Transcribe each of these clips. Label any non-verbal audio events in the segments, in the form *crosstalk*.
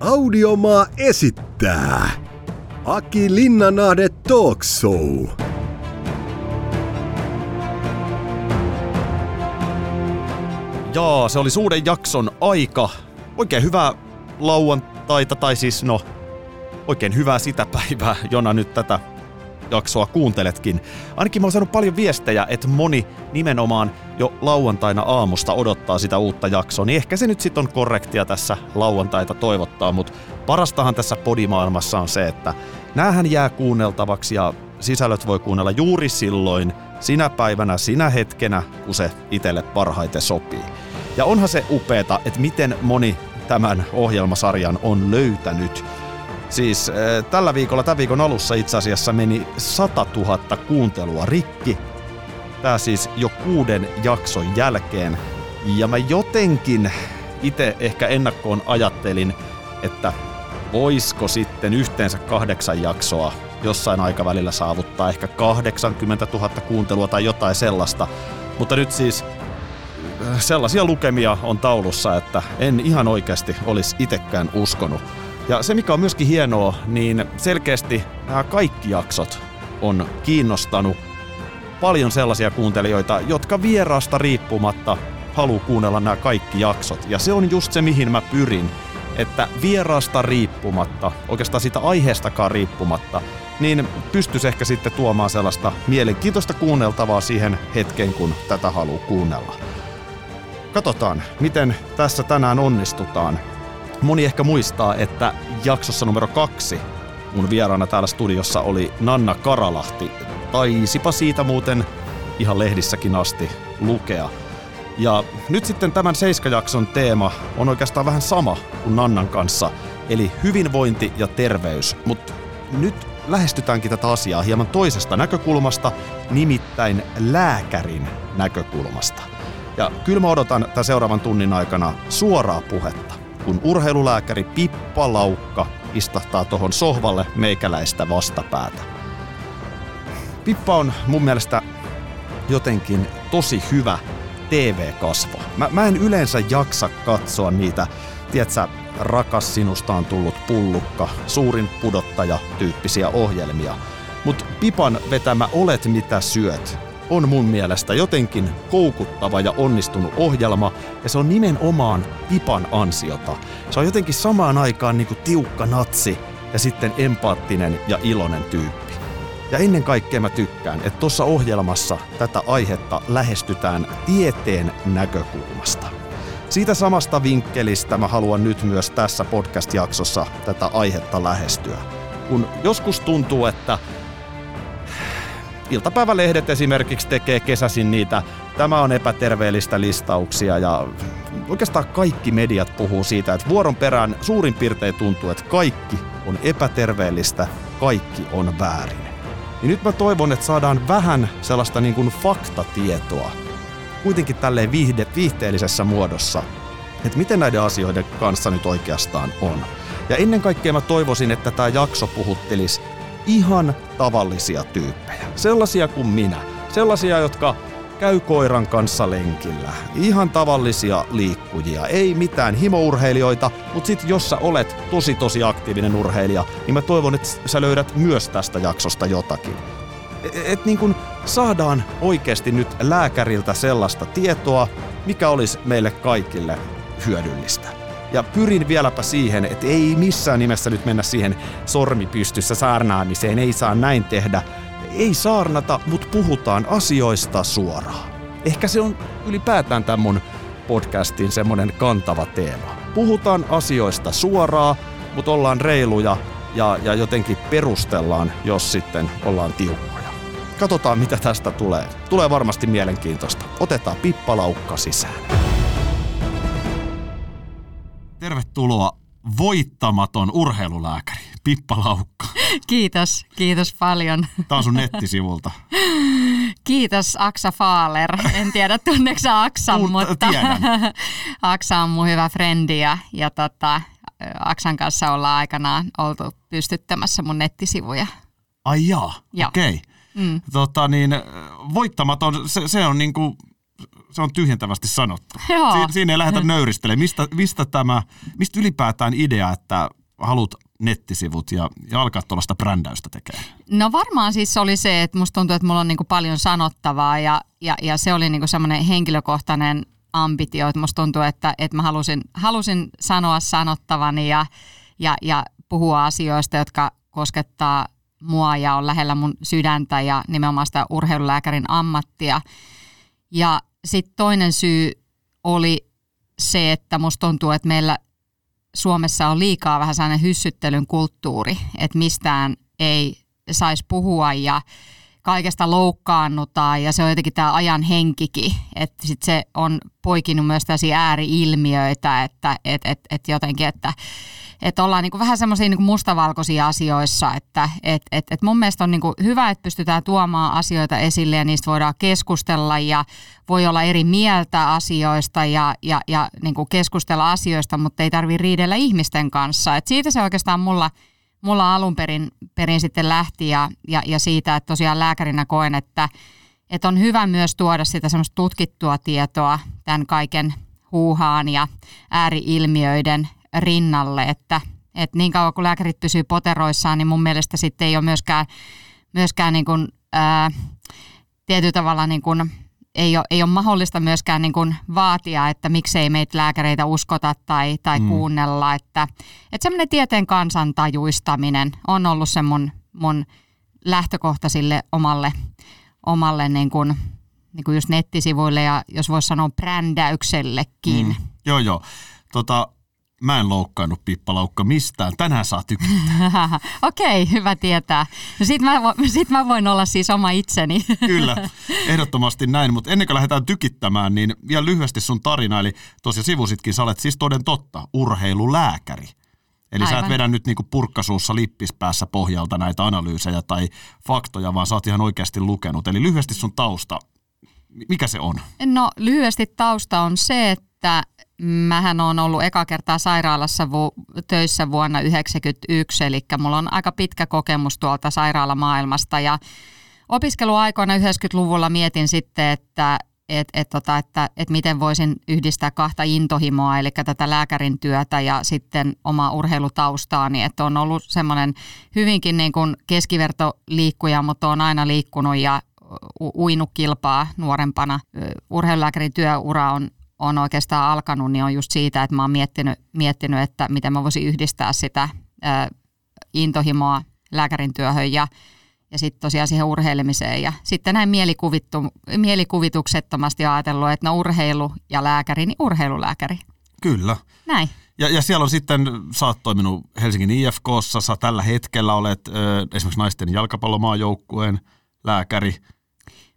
Audiomaa esittää Aki Linnanahde Talk Show. Jaa, se oli uuden jakson aika. Oikein hyvää lauantaita, tai siis no, oikein hyvää sitä päivää, jona nyt tätä jaksoa kuunteletkin. Ainakin mä oon saanut paljon viestejä, että moni nimenomaan jo lauantaina aamusta odottaa sitä uutta jaksoa, niin ehkä se nyt sitten on korrektia tässä lauantaita toivottaa, mutta parastahan tässä podimaailmassa on se, että näähän jää kuunneltavaksi ja sisällöt voi kuunnella juuri silloin, sinä päivänä, sinä hetkenä, kun se itselle parhaiten sopii. Ja onhan se upeeta, että miten moni tämän ohjelmasarjan on löytänyt. Siis äh, tällä viikolla, tämän viikon alussa itse asiassa meni 100 000 kuuntelua rikki. Tää siis jo kuuden jakson jälkeen. Ja mä jotenkin itse ehkä ennakkoon ajattelin, että voisiko sitten yhteensä kahdeksan jaksoa jossain aikavälillä saavuttaa ehkä 80 000 kuuntelua tai jotain sellaista. Mutta nyt siis äh, sellaisia lukemia on taulussa, että en ihan oikeasti olisi itekään uskonut. Ja se mikä on myöskin hienoa, niin selkeästi nämä kaikki jaksot on kiinnostanut paljon sellaisia kuuntelijoita, jotka vieraasta riippumatta haluaa kuunnella nämä kaikki jaksot. Ja se on just se, mihin mä pyrin. Että vieraasta riippumatta, oikeastaan siitä aiheestakaan riippumatta, niin pystyisi ehkä sitten tuomaan sellaista mielenkiintoista kuunneltavaa siihen hetkeen, kun tätä haluaa kuunnella. Katsotaan, miten tässä tänään onnistutaan. Moni ehkä muistaa, että jaksossa numero kaksi mun vieraana täällä studiossa oli Nanna Karalahti. Taisipa siitä muuten ihan lehdissäkin asti lukea. Ja nyt sitten tämän seiskajakson teema on oikeastaan vähän sama kuin Nannan kanssa, eli hyvinvointi ja terveys. Mutta nyt lähestytäänkin tätä asiaa hieman toisesta näkökulmasta, nimittäin lääkärin näkökulmasta. Ja kyllä mä odotan tämän seuraavan tunnin aikana suoraa puhetta, kun urheilulääkäri Pippa Laukka istahtaa tuohon sohvalle meikäläistä vastapäätä. Pippa on mun mielestä jotenkin tosi hyvä TV-kasvo. Mä, mä en yleensä jaksa katsoa niitä, tiedätkö, rakas sinusta on tullut pullukka, suurin pudottaja tyyppisiä ohjelmia. Mutta Pipan vetämä Olet mitä syöt on mun mielestä jotenkin koukuttava ja onnistunut ohjelma, ja se on nimenomaan Pipan ansiota. Se on jotenkin samaan aikaan niinku tiukka natsi ja sitten empaattinen ja iloinen tyyppi. Ja ennen kaikkea mä tykkään, että tuossa ohjelmassa tätä aihetta lähestytään tieteen näkökulmasta. Siitä samasta vinkkelistä mä haluan nyt myös tässä podcast-jaksossa tätä aihetta lähestyä. Kun joskus tuntuu, että iltapäivälehdet esimerkiksi tekee kesäsin niitä, tämä on epäterveellistä listauksia ja oikeastaan kaikki mediat puhuu siitä, että vuoron perään suurin piirtein tuntuu, että kaikki on epäterveellistä, kaikki on väärin. Niin nyt mä toivon, että saadaan vähän sellaista niin kuin faktatietoa, kuitenkin tälleen viihde, viihteellisessä muodossa, että miten näiden asioiden kanssa nyt oikeastaan on. Ja ennen kaikkea mä toivoisin, että tämä jakso puhuttelisi ihan tavallisia tyyppejä. Sellaisia kuin minä. Sellaisia, jotka käy koiran kanssa lenkillä. Ihan tavallisia liikkujia. Ei mitään himourheilijoita, mutta sit jos sä olet tosi tosi aktiivinen urheilija, niin mä toivon, että sä löydät myös tästä jaksosta jotakin. Et, et niin kun saadaan oikeasti nyt lääkäriltä sellaista tietoa, mikä olisi meille kaikille hyödyllistä. Ja pyrin vieläpä siihen, että ei missään nimessä nyt mennä siihen sormipystyssä saarnaamiseen, ei saa näin tehdä. Ei saarnata, mutta puhutaan asioista suoraan. Ehkä se on ylipäätään tämän mun podcastin semmonen kantava teema. Puhutaan asioista suoraan, mutta ollaan reiluja ja, ja jotenkin perustellaan, jos sitten ollaan tiukkoja. Katsotaan, mitä tästä tulee. Tulee varmasti mielenkiintoista. Otetaan pippalaukka sisään. Tervetuloa voittamaton urheilulääkäri, Pippa Laukka. Kiitos, kiitos paljon. Tämä on sun nettisivulta. Kiitos Aksa Faaler. En tiedä tunneeko Aksan, Tunt- mutta tiedän. *laughs* Aksa on mun hyvä frendi ja, ja tota, Aksan kanssa ollaan aikanaan oltu pystyttämässä mun nettisivuja. Ai jaa, Joo. okei. Okay. Mm. Tota niin, voittamaton, se, se on niinku, se on tyhjentävästi sanottu. *laughs* Joo. Siin, siinä ei lähdetä nöyristelemään. Mistä, mistä, tämä, mistä ylipäätään idea, että haluat nettisivut ja, ja alkaa tuollaista brändäystä tekemään? No varmaan siis oli se, että musta tuntuu, että mulla on niinku paljon sanottavaa ja, ja, ja se oli niinku semmoinen henkilökohtainen ambitio, että musta tuntuu, että, että mä halusin, halusin sanoa sanottavani ja, ja, ja puhua asioista, jotka koskettaa mua ja on lähellä mun sydäntä ja nimenomaan sitä urheilulääkärin ammattia. Ja sitten toinen syy oli se, että musta tuntuu, että meillä Suomessa on liikaa vähän sellainen hyssyttelyn kulttuuri, että mistään ei saisi puhua ja kaikesta loukkaannutaan ja se on jotenkin tämä ajan henkikin, että sit se on poikinut myös tällaisia ääriilmiöitä, että et, et, et jotenkin, että että ollaan niin kuin vähän semmoisia niin mustavalkoisia asioissa, että et, et, et mun mielestä on niin kuin hyvä, että pystytään tuomaan asioita esille ja niistä voidaan keskustella ja voi olla eri mieltä asioista ja, ja, ja niin kuin keskustella asioista, mutta ei tarvitse riidellä ihmisten kanssa. Et siitä se oikeastaan mulla, mulla alun perin, perin sitten lähti ja, ja, ja siitä, että tosiaan lääkärinä koen, että, että on hyvä myös tuoda sitä semmoista tutkittua tietoa tämän kaiken huuhaan ja ääriilmiöiden rinnalle, että, että niin kauan kuin lääkärit pysyy poteroissaan, niin mun mielestä sitten ei ole myöskään, myöskään niin kuin, ää, tietyllä tavalla niin kuin, ei ole, ei ole mahdollista myöskään niin kuin vaatia, että miksei meitä lääkäreitä uskota tai, tai mm. kuunnella. Että, että semmoinen tieteen kansantajuistaminen on ollut se mun, mun lähtökohta sille omalle, omalle niin kuin, niin kuin just nettisivuille ja jos voisi sanoa brändäyksellekin. Mm. Joo, joo. Tota, Mä en loukkaannut Pippa Laukka mistään. Tänään saa tykittää. *laughs* Okei, okay, hyvä tietää. No sit mä, sit mä voin olla siis oma itseni. *laughs* Kyllä, ehdottomasti näin. Mutta ennen kuin lähdetään tykittämään, niin vielä lyhyesti sun tarina. Eli tosiaan sivusitkin, sä olet siis toden totta urheilulääkäri. Eli Aivan. sä et vedä nyt niinku purkkasuussa lippispäässä pohjalta näitä analyysejä tai faktoja, vaan sä oot ihan oikeasti lukenut. Eli lyhyesti sun tausta, mikä se on? No lyhyesti tausta on se, että Mähän on ollut eka kertaa sairaalassa vu- töissä vuonna 1991, eli mulla on aika pitkä kokemus tuolta sairaalamaailmasta ja opiskeluaikoina 90-luvulla mietin sitten, että et, et tota, että et miten voisin yhdistää kahta intohimoa, eli tätä lääkärin työtä ja sitten oma urheilutaustaani. Että on ollut semmoinen hyvinkin niin kuin keskivertoliikkuja, mutta on aina liikkunut ja uinut kilpaa nuorempana. Urheilulääkärin työura on on oikeastaan alkanut, niin on just siitä, että mä oon miettinyt, miettinyt että miten mä voisin yhdistää sitä ää, intohimoa lääkärin työhön ja, ja sitten tosiaan siihen urheilemiseen. Ja sitten näin mielikuvituksettomasti ajatellut, että no urheilu ja lääkäri, niin urheilulääkäri. Kyllä. Näin. Ja, ja siellä on sitten, sä oot toiminut Helsingin IFKssa, sä tällä hetkellä olet ö, esimerkiksi naisten jalkapallomaajoukkueen lääkäri.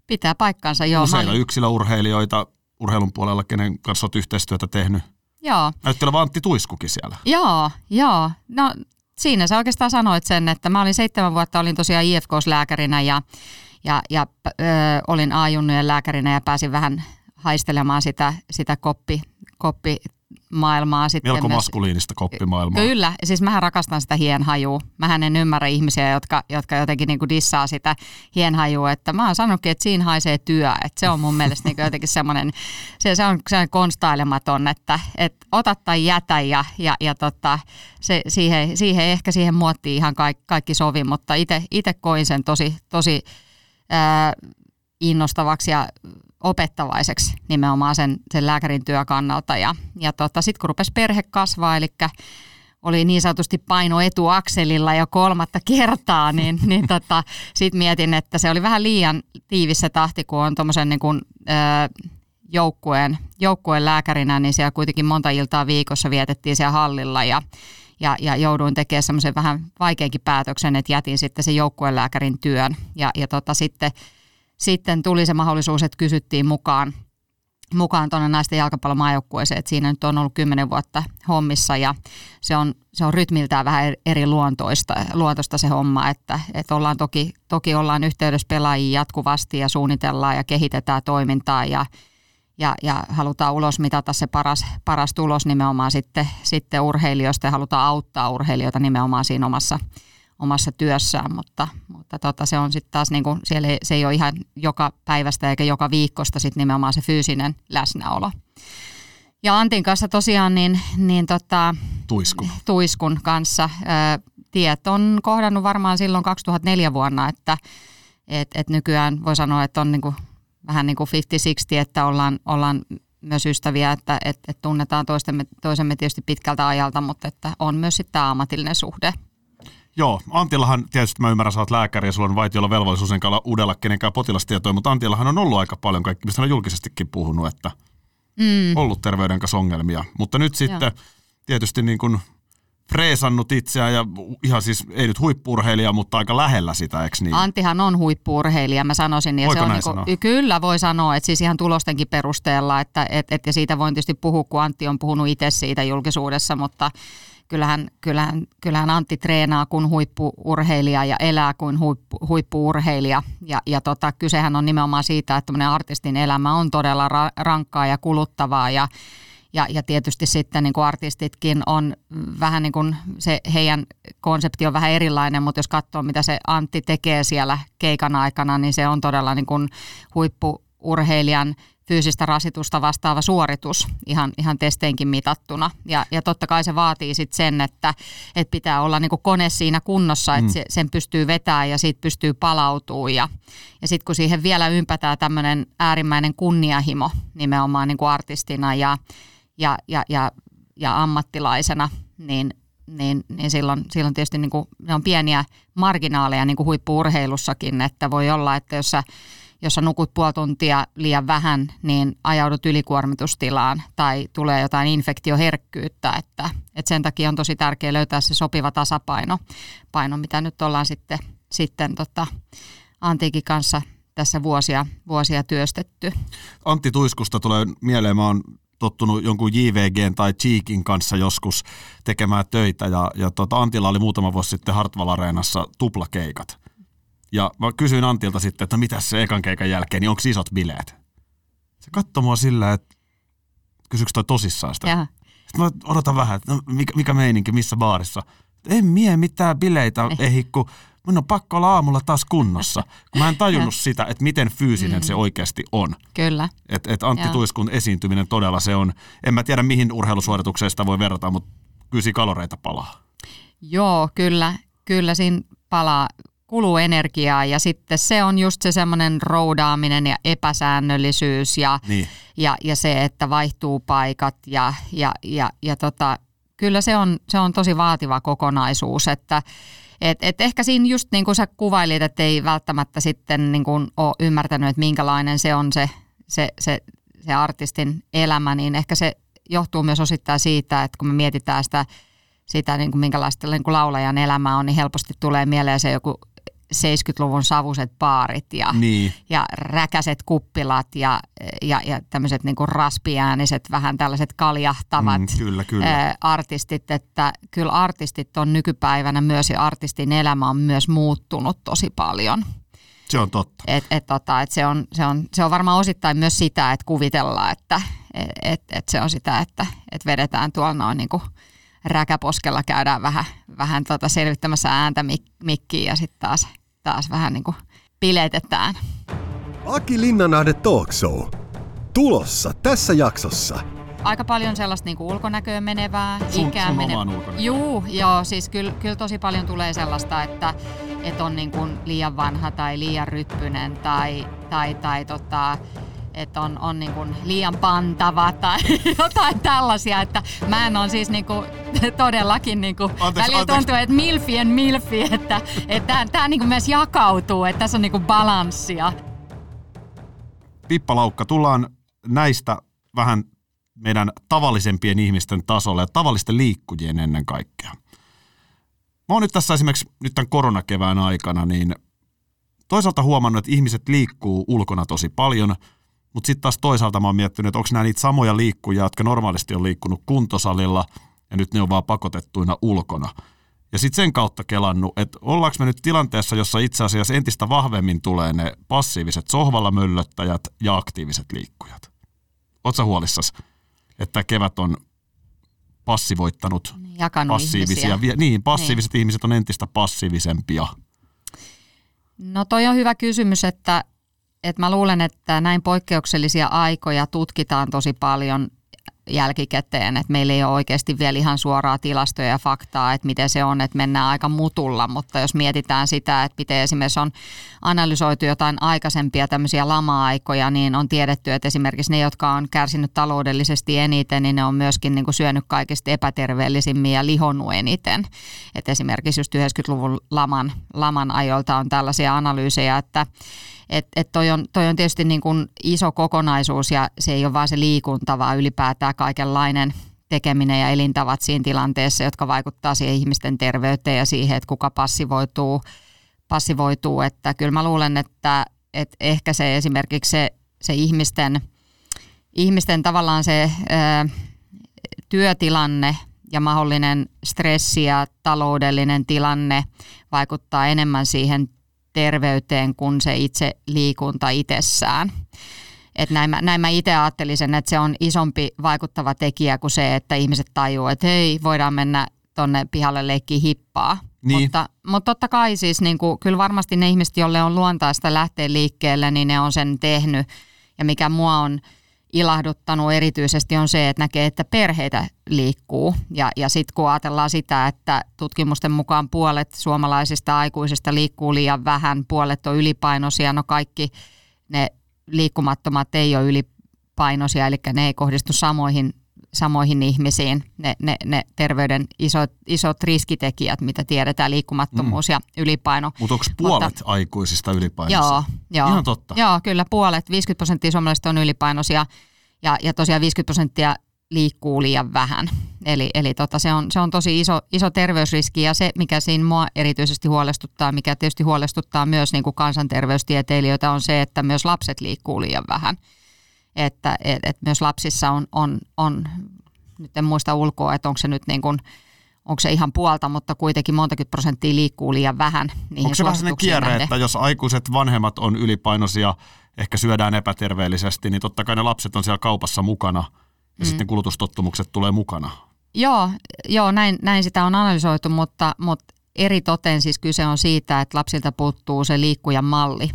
Pitää paikkansa, joo. Useilla olin... yksilöurheilijoita urheilun puolella, kenen kanssa olet yhteistyötä tehnyt. Joo. Näytti olevan Antti Tuiskukin siellä. Joo, joo. No siinä sä oikeastaan sanoit sen, että mä olin seitsemän vuotta, olin tosiaan IFKs-lääkärinä ja, ja, ja ö, olin A-junnujen lääkärinä ja pääsin vähän haistelemaan sitä, sitä koppi, koppi maailmaa sitten Melko myös. maskuliinista koppimaailmaa. Kyllä, siis mähän rakastan sitä hienhajua. Mähän en ymmärrä ihmisiä, jotka, jotka jotenkin niin kuin dissaa sitä hienhajua. Että mä oon sanonutkin, että siinä haisee työ. Että se on mun mielestä niin jotenkin semmoinen, se, se on semmoinen konstailematon, että, että ota tai jätä ja, ja, ja tota, se, siihen, siihen, ehkä siihen muottiin ihan kaikki, kaikki sovi, mutta itse koin sen tosi, tosi ää, innostavaksi ja opettavaiseksi nimenomaan sen, sen lääkärin työkannalta. Ja, ja tota, sitten kun rupesi perhe kasvaa, eli oli niin sanotusti paino etuakselilla jo kolmatta kertaa, *laughs* niin, niin tota, sitten mietin, että se oli vähän liian tiivissä tahti, kun on tuommoisen niin kuin, ö, joukkueen, joukkueen lääkärinä, niin siellä kuitenkin monta iltaa viikossa vietettiin siellä hallilla ja, ja, ja jouduin tekemään semmoisen vähän vaikeankin päätöksen, että jätin sitten sen joukkueen lääkärin työn ja, ja tota, sitten sitten tuli se mahdollisuus, että kysyttiin mukaan mukaan tuonne naisten jalkapallomaajoukkueeseen, että siinä nyt on ollut kymmenen vuotta hommissa ja se on, se on rytmiltään vähän eri luontoista, luontoista se homma, että, että ollaan toki, toki ollaan yhteydessä pelaajiin jatkuvasti ja suunnitellaan ja kehitetään toimintaa ja, ja, ja halutaan ulos mitata se paras, paras tulos nimenomaan sitten, sitten urheilijoista ja halutaan auttaa urheilijoita nimenomaan siinä omassa, omassa työssään, mutta, mutta tota, se on sitten taas, niin kuin, siellä ei, se ei ole ihan joka päivästä eikä joka viikosta sit nimenomaan se fyysinen läsnäolo. Ja Antin kanssa tosiaan niin, niin tota, Tuiskun. Tuiskun kanssa ää, tiet on kohdannut varmaan silloin 2004 vuonna, että et, et nykyään voi sanoa, että on niinku, vähän niin kuin 50-60, että ollaan, ollaan myös ystäviä, että et, et tunnetaan toistemme, toisemme tietysti pitkältä ajalta, mutta että on myös sitten tämä ammatillinen suhde. Joo, Antillahan tietysti mä ymmärrän, sä oot lääkäri ja sulla on vaitiolla velvollisuus enkä olla uudella kenenkään potilastietoja, mutta Antillahan on ollut aika paljon kaikki, mistä on julkisestikin puhunut, että mm. ollut terveyden kanssa ongelmia. Mutta nyt sitten Joo. tietysti niin kuin freesannut itseään ja ihan siis, ei nyt huippurheilija, mutta aika lähellä sitä, eikö niin? Antihan on huippurheilija, mä sanoisin. Ja Voiko se on niin kuin, kyllä voi sanoa, että siis ihan tulostenkin perusteella, että et, et, ja siitä voin tietysti puhua, kun Antti on puhunut itse siitä julkisuudessa, mutta kyllähän, kyllähän, kyllähän Antti treenaa kuin huippuurheilija ja elää kuin huippu, huippuurheilija. Ja, ja tota, kysehän on nimenomaan siitä, että artistin elämä on todella ra- rankkaa ja kuluttavaa ja ja, ja tietysti sitten niin kuin artistitkin on vähän niin kuin se heidän konsepti on vähän erilainen, mutta jos katsoo mitä se Antti tekee siellä keikan aikana, niin se on todella niin kuin huippuurheilijan fyysistä rasitusta vastaava suoritus ihan, ihan testeinkin mitattuna. Ja, ja totta kai se vaatii sitten sen, että, että pitää olla niin kuin kone siinä kunnossa, että mm. se, sen pystyy vetämään ja siitä pystyy palautumaan. Ja, ja sitten kun siihen vielä ympätään tämmöinen äärimmäinen kunniahimo nimenomaan niin kuin artistina ja, ja, ja, ja, ja ammattilaisena, niin, niin, niin silloin, silloin tietysti niin kuin, ne on pieniä marginaaleja niin kuin huippuurheilussakin, että voi olla, että jos sä, jos sä nukut puoli tuntia liian vähän, niin ajaudut ylikuormitustilaan tai tulee jotain infektioherkkyyttä, että, että sen takia on tosi tärkeää löytää se sopiva tasapaino, paino, mitä nyt ollaan sitten, sitten tota, Antiikin kanssa tässä vuosia, vuosia työstetty. Antti Tuiskusta tulee mieleen, mä oon tottunut jonkun JVG tai Cheekin kanssa joskus tekemään töitä ja, ja tota Antilla oli muutama vuosi sitten Hartwall Areenassa tuplakeikat. Ja mä kysyin Antilta sitten, että mitä se ekan keikan jälkeen, niin onko isot bileet? Se katsoi mua sillä, että kysyykö toi tosissaan sitä? Jaha. Sitten mä odotan vähän, että no, mikä, mikä meininki, missä baarissa? En mie mitään bileitä ehdi, kun mun on pakko olla aamulla taas kunnossa. Kun mä en tajunnut *laughs* sitä, että miten fyysinen mm. se oikeasti on. Kyllä. Et, et Antti Joo. Tuiskun esiintyminen todella se on, en mä tiedä mihin urheilusuoritukseen sitä voi verrata, mutta kyllä kaloreita palaa. Joo, kyllä, kyllä siinä palaa, kuluu energiaa ja sitten se on just se semmoinen roudaaminen ja epäsäännöllisyys ja, Niin. ja, ja se, että vaihtuu paikat ja, ja, ja, ja tota, kyllä se on, se on tosi vaativa kokonaisuus, että et, et ehkä siinä just niin kuin sä kuvailit, että ei välttämättä sitten niin kuin ole ymmärtänyt, että minkälainen se on se, se, se, se artistin elämä, niin ehkä se johtuu myös osittain siitä, että kun me mietitään sitä, sitä niin kuin minkälaista niin kuin laulajan elämä on, niin helposti tulee mieleen se joku 70-luvun savuset baarit ja, Niin. ja räkäiset kuppilat ja, ja, ja tämmöiset niin kuin raspiääniset, vähän tällaiset kaljahtavat Mm, kyllä, kyllä. artistit, että kyllä artistit on nykypäivänä myös ja artistin elämä on myös muuttunut tosi paljon. Se on totta. Et, et, tota, et se, on, se, on, se on varmaan osittain myös sitä, että kuvitellaan, että et, et, et se on sitä, että et vedetään tuolla noin niin kuin räkäposkella, käydään vähän, vähän tota selvittämässä ääntä mik, mikkiin ja sitten taas, taas vähän niin kuin piletetään. Aki Linnanahde Talk Show. Tulossa tässä jaksossa. aika paljon sellaista niin ulkonäköön menevää, Sun- ikään sun menevää. Juu, joo, siis kyllä, kyllä tosi paljon tulee sellaista, että, että on niin kuin liian vanha tai liian ryppynen tai, tai, tai tota, että on, on niin kuin liian pantava tai *laughs* jotain tällaisia, että mä en ole siis niin kuin, *laughs* todellakin niin kuin, Anteeksi, välillä anteeksi. tuntuu, että milfien milfi, että, että tämä niin kuin myös jakautuu, että tässä on niin kuin balanssia. Pippa Laukka, tullaan näistä vähän meidän tavallisempien ihmisten tasolle ja tavallisten liikkujien ennen kaikkea. Mä oon nyt tässä esimerkiksi nyt tämän koronakevään aikana, niin toisaalta huomannut, että ihmiset liikkuu ulkona tosi paljon, mutta sitten taas toisaalta mä oon miettinyt, että onko nämä niitä samoja liikkujia, jotka normaalisti on liikkunut kuntosalilla ja nyt ne on vaan pakotettuina ulkona. Ja sitten sen kautta kelannut, että ollaanko me nyt tilanteessa, jossa itse asiassa entistä vahvemmin tulee ne passiiviset sohvalla möllöttäjät ja aktiiviset liikkujat. Oletko huolissas, että kevät on passivoittanut jakanut passiivisia. ihmisiä. Niin, passiiviset niin. ihmiset on entistä passiivisempia. No toi on hyvä kysymys, että, että mä luulen, että näin poikkeuksellisia aikoja tutkitaan tosi paljon jälkikäteen, että meillä ei ole oikeasti vielä ihan suoraa tilastoja ja faktaa, että miten se on, että mennään aika mutulla, mutta jos mietitään sitä, että miten esimerkiksi on analysoitu jotain aikaisempia tämmöisiä lama-aikoja, niin on tiedetty, että esimerkiksi ne, jotka on kärsinyt taloudellisesti eniten, niin ne on myöskin niin kuin syönyt kaikista epäterveellisimmin ja lihonnut eniten. Että esimerkiksi just 90-luvun laman, laman ajoilta on tällaisia analyysejä, että et, et toi, on, toi on tietysti niin kuin iso kokonaisuus ja se ei ole vain se liikunta, vaan ylipäätään kaikenlainen tekeminen ja elintavat siinä tilanteessa, jotka vaikuttaa siihen ihmisten terveyteen ja siihen, että kuka passivoituu. passivoituu. Että kyllä mä luulen, että, että ehkä se esimerkiksi se, se ihmisten, ihmisten tavallaan se ää, työtilanne ja mahdollinen stressi ja taloudellinen tilanne vaikuttaa enemmän siihen terveyteen kuin se itse liikunta itsessään. Et näin, mä, näin mä itse ajattelisin, että se on isompi vaikuttava tekijä kuin se, että ihmiset tajuu, että hei, voidaan mennä tonne pihalle leikkiä hippaa. Niin. Mutta, mutta totta kai siis niin kuin, kyllä varmasti ne ihmiset, joille on luontaista lähteä liikkeelle, niin ne on sen tehnyt. Ja mikä mua on ilahduttanut erityisesti on se, että näkee, että perheitä liikkuu. Ja, ja sitten kun ajatellaan sitä, että tutkimusten mukaan puolet suomalaisista aikuisista liikkuu liian vähän, puolet on ylipainoisia, no kaikki ne liikkumattomat ei ole ylipainoisia, eli ne ei kohdistu samoihin, samoihin ihmisiin, ne, ne, ne terveyden isot, isot riskitekijät, mitä tiedetään, liikkumattomuus mm. ja ylipaino. Mutta onko puolet Mutta, aikuisista ylipainoisia? Joo, joo. Ihan totta. Joo, kyllä puolet, 50 prosenttia suomalaisista on ylipainoisia ja, ja tosiaan 50 prosenttia liikkuu liian vähän. Eli, eli tota, se, on, se on tosi iso, iso terveysriski ja se, mikä siinä mua erityisesti huolestuttaa, mikä tietysti huolestuttaa myös niin kuin kansanterveystieteilijöitä, on se, että myös lapset liikkuu liian vähän. Että et, et myös lapsissa on, on, on, nyt en muista ulkoa, että onko se nyt niin kuin, onko se ihan puolta, mutta kuitenkin montakin prosenttia liikkuu liian vähän. Onko se vähän sellainen kierre, että jos aikuiset vanhemmat on ylipainoisia, ehkä syödään epäterveellisesti, niin totta kai ne lapset on siellä kaupassa mukana – ja mm. sitten kulutustottumukset tulee mukana. Joo, joo näin, näin sitä on analysoitu, mutta, mutta eri toteen siis kyse on siitä, että lapsilta puuttuu se liikkujan malli.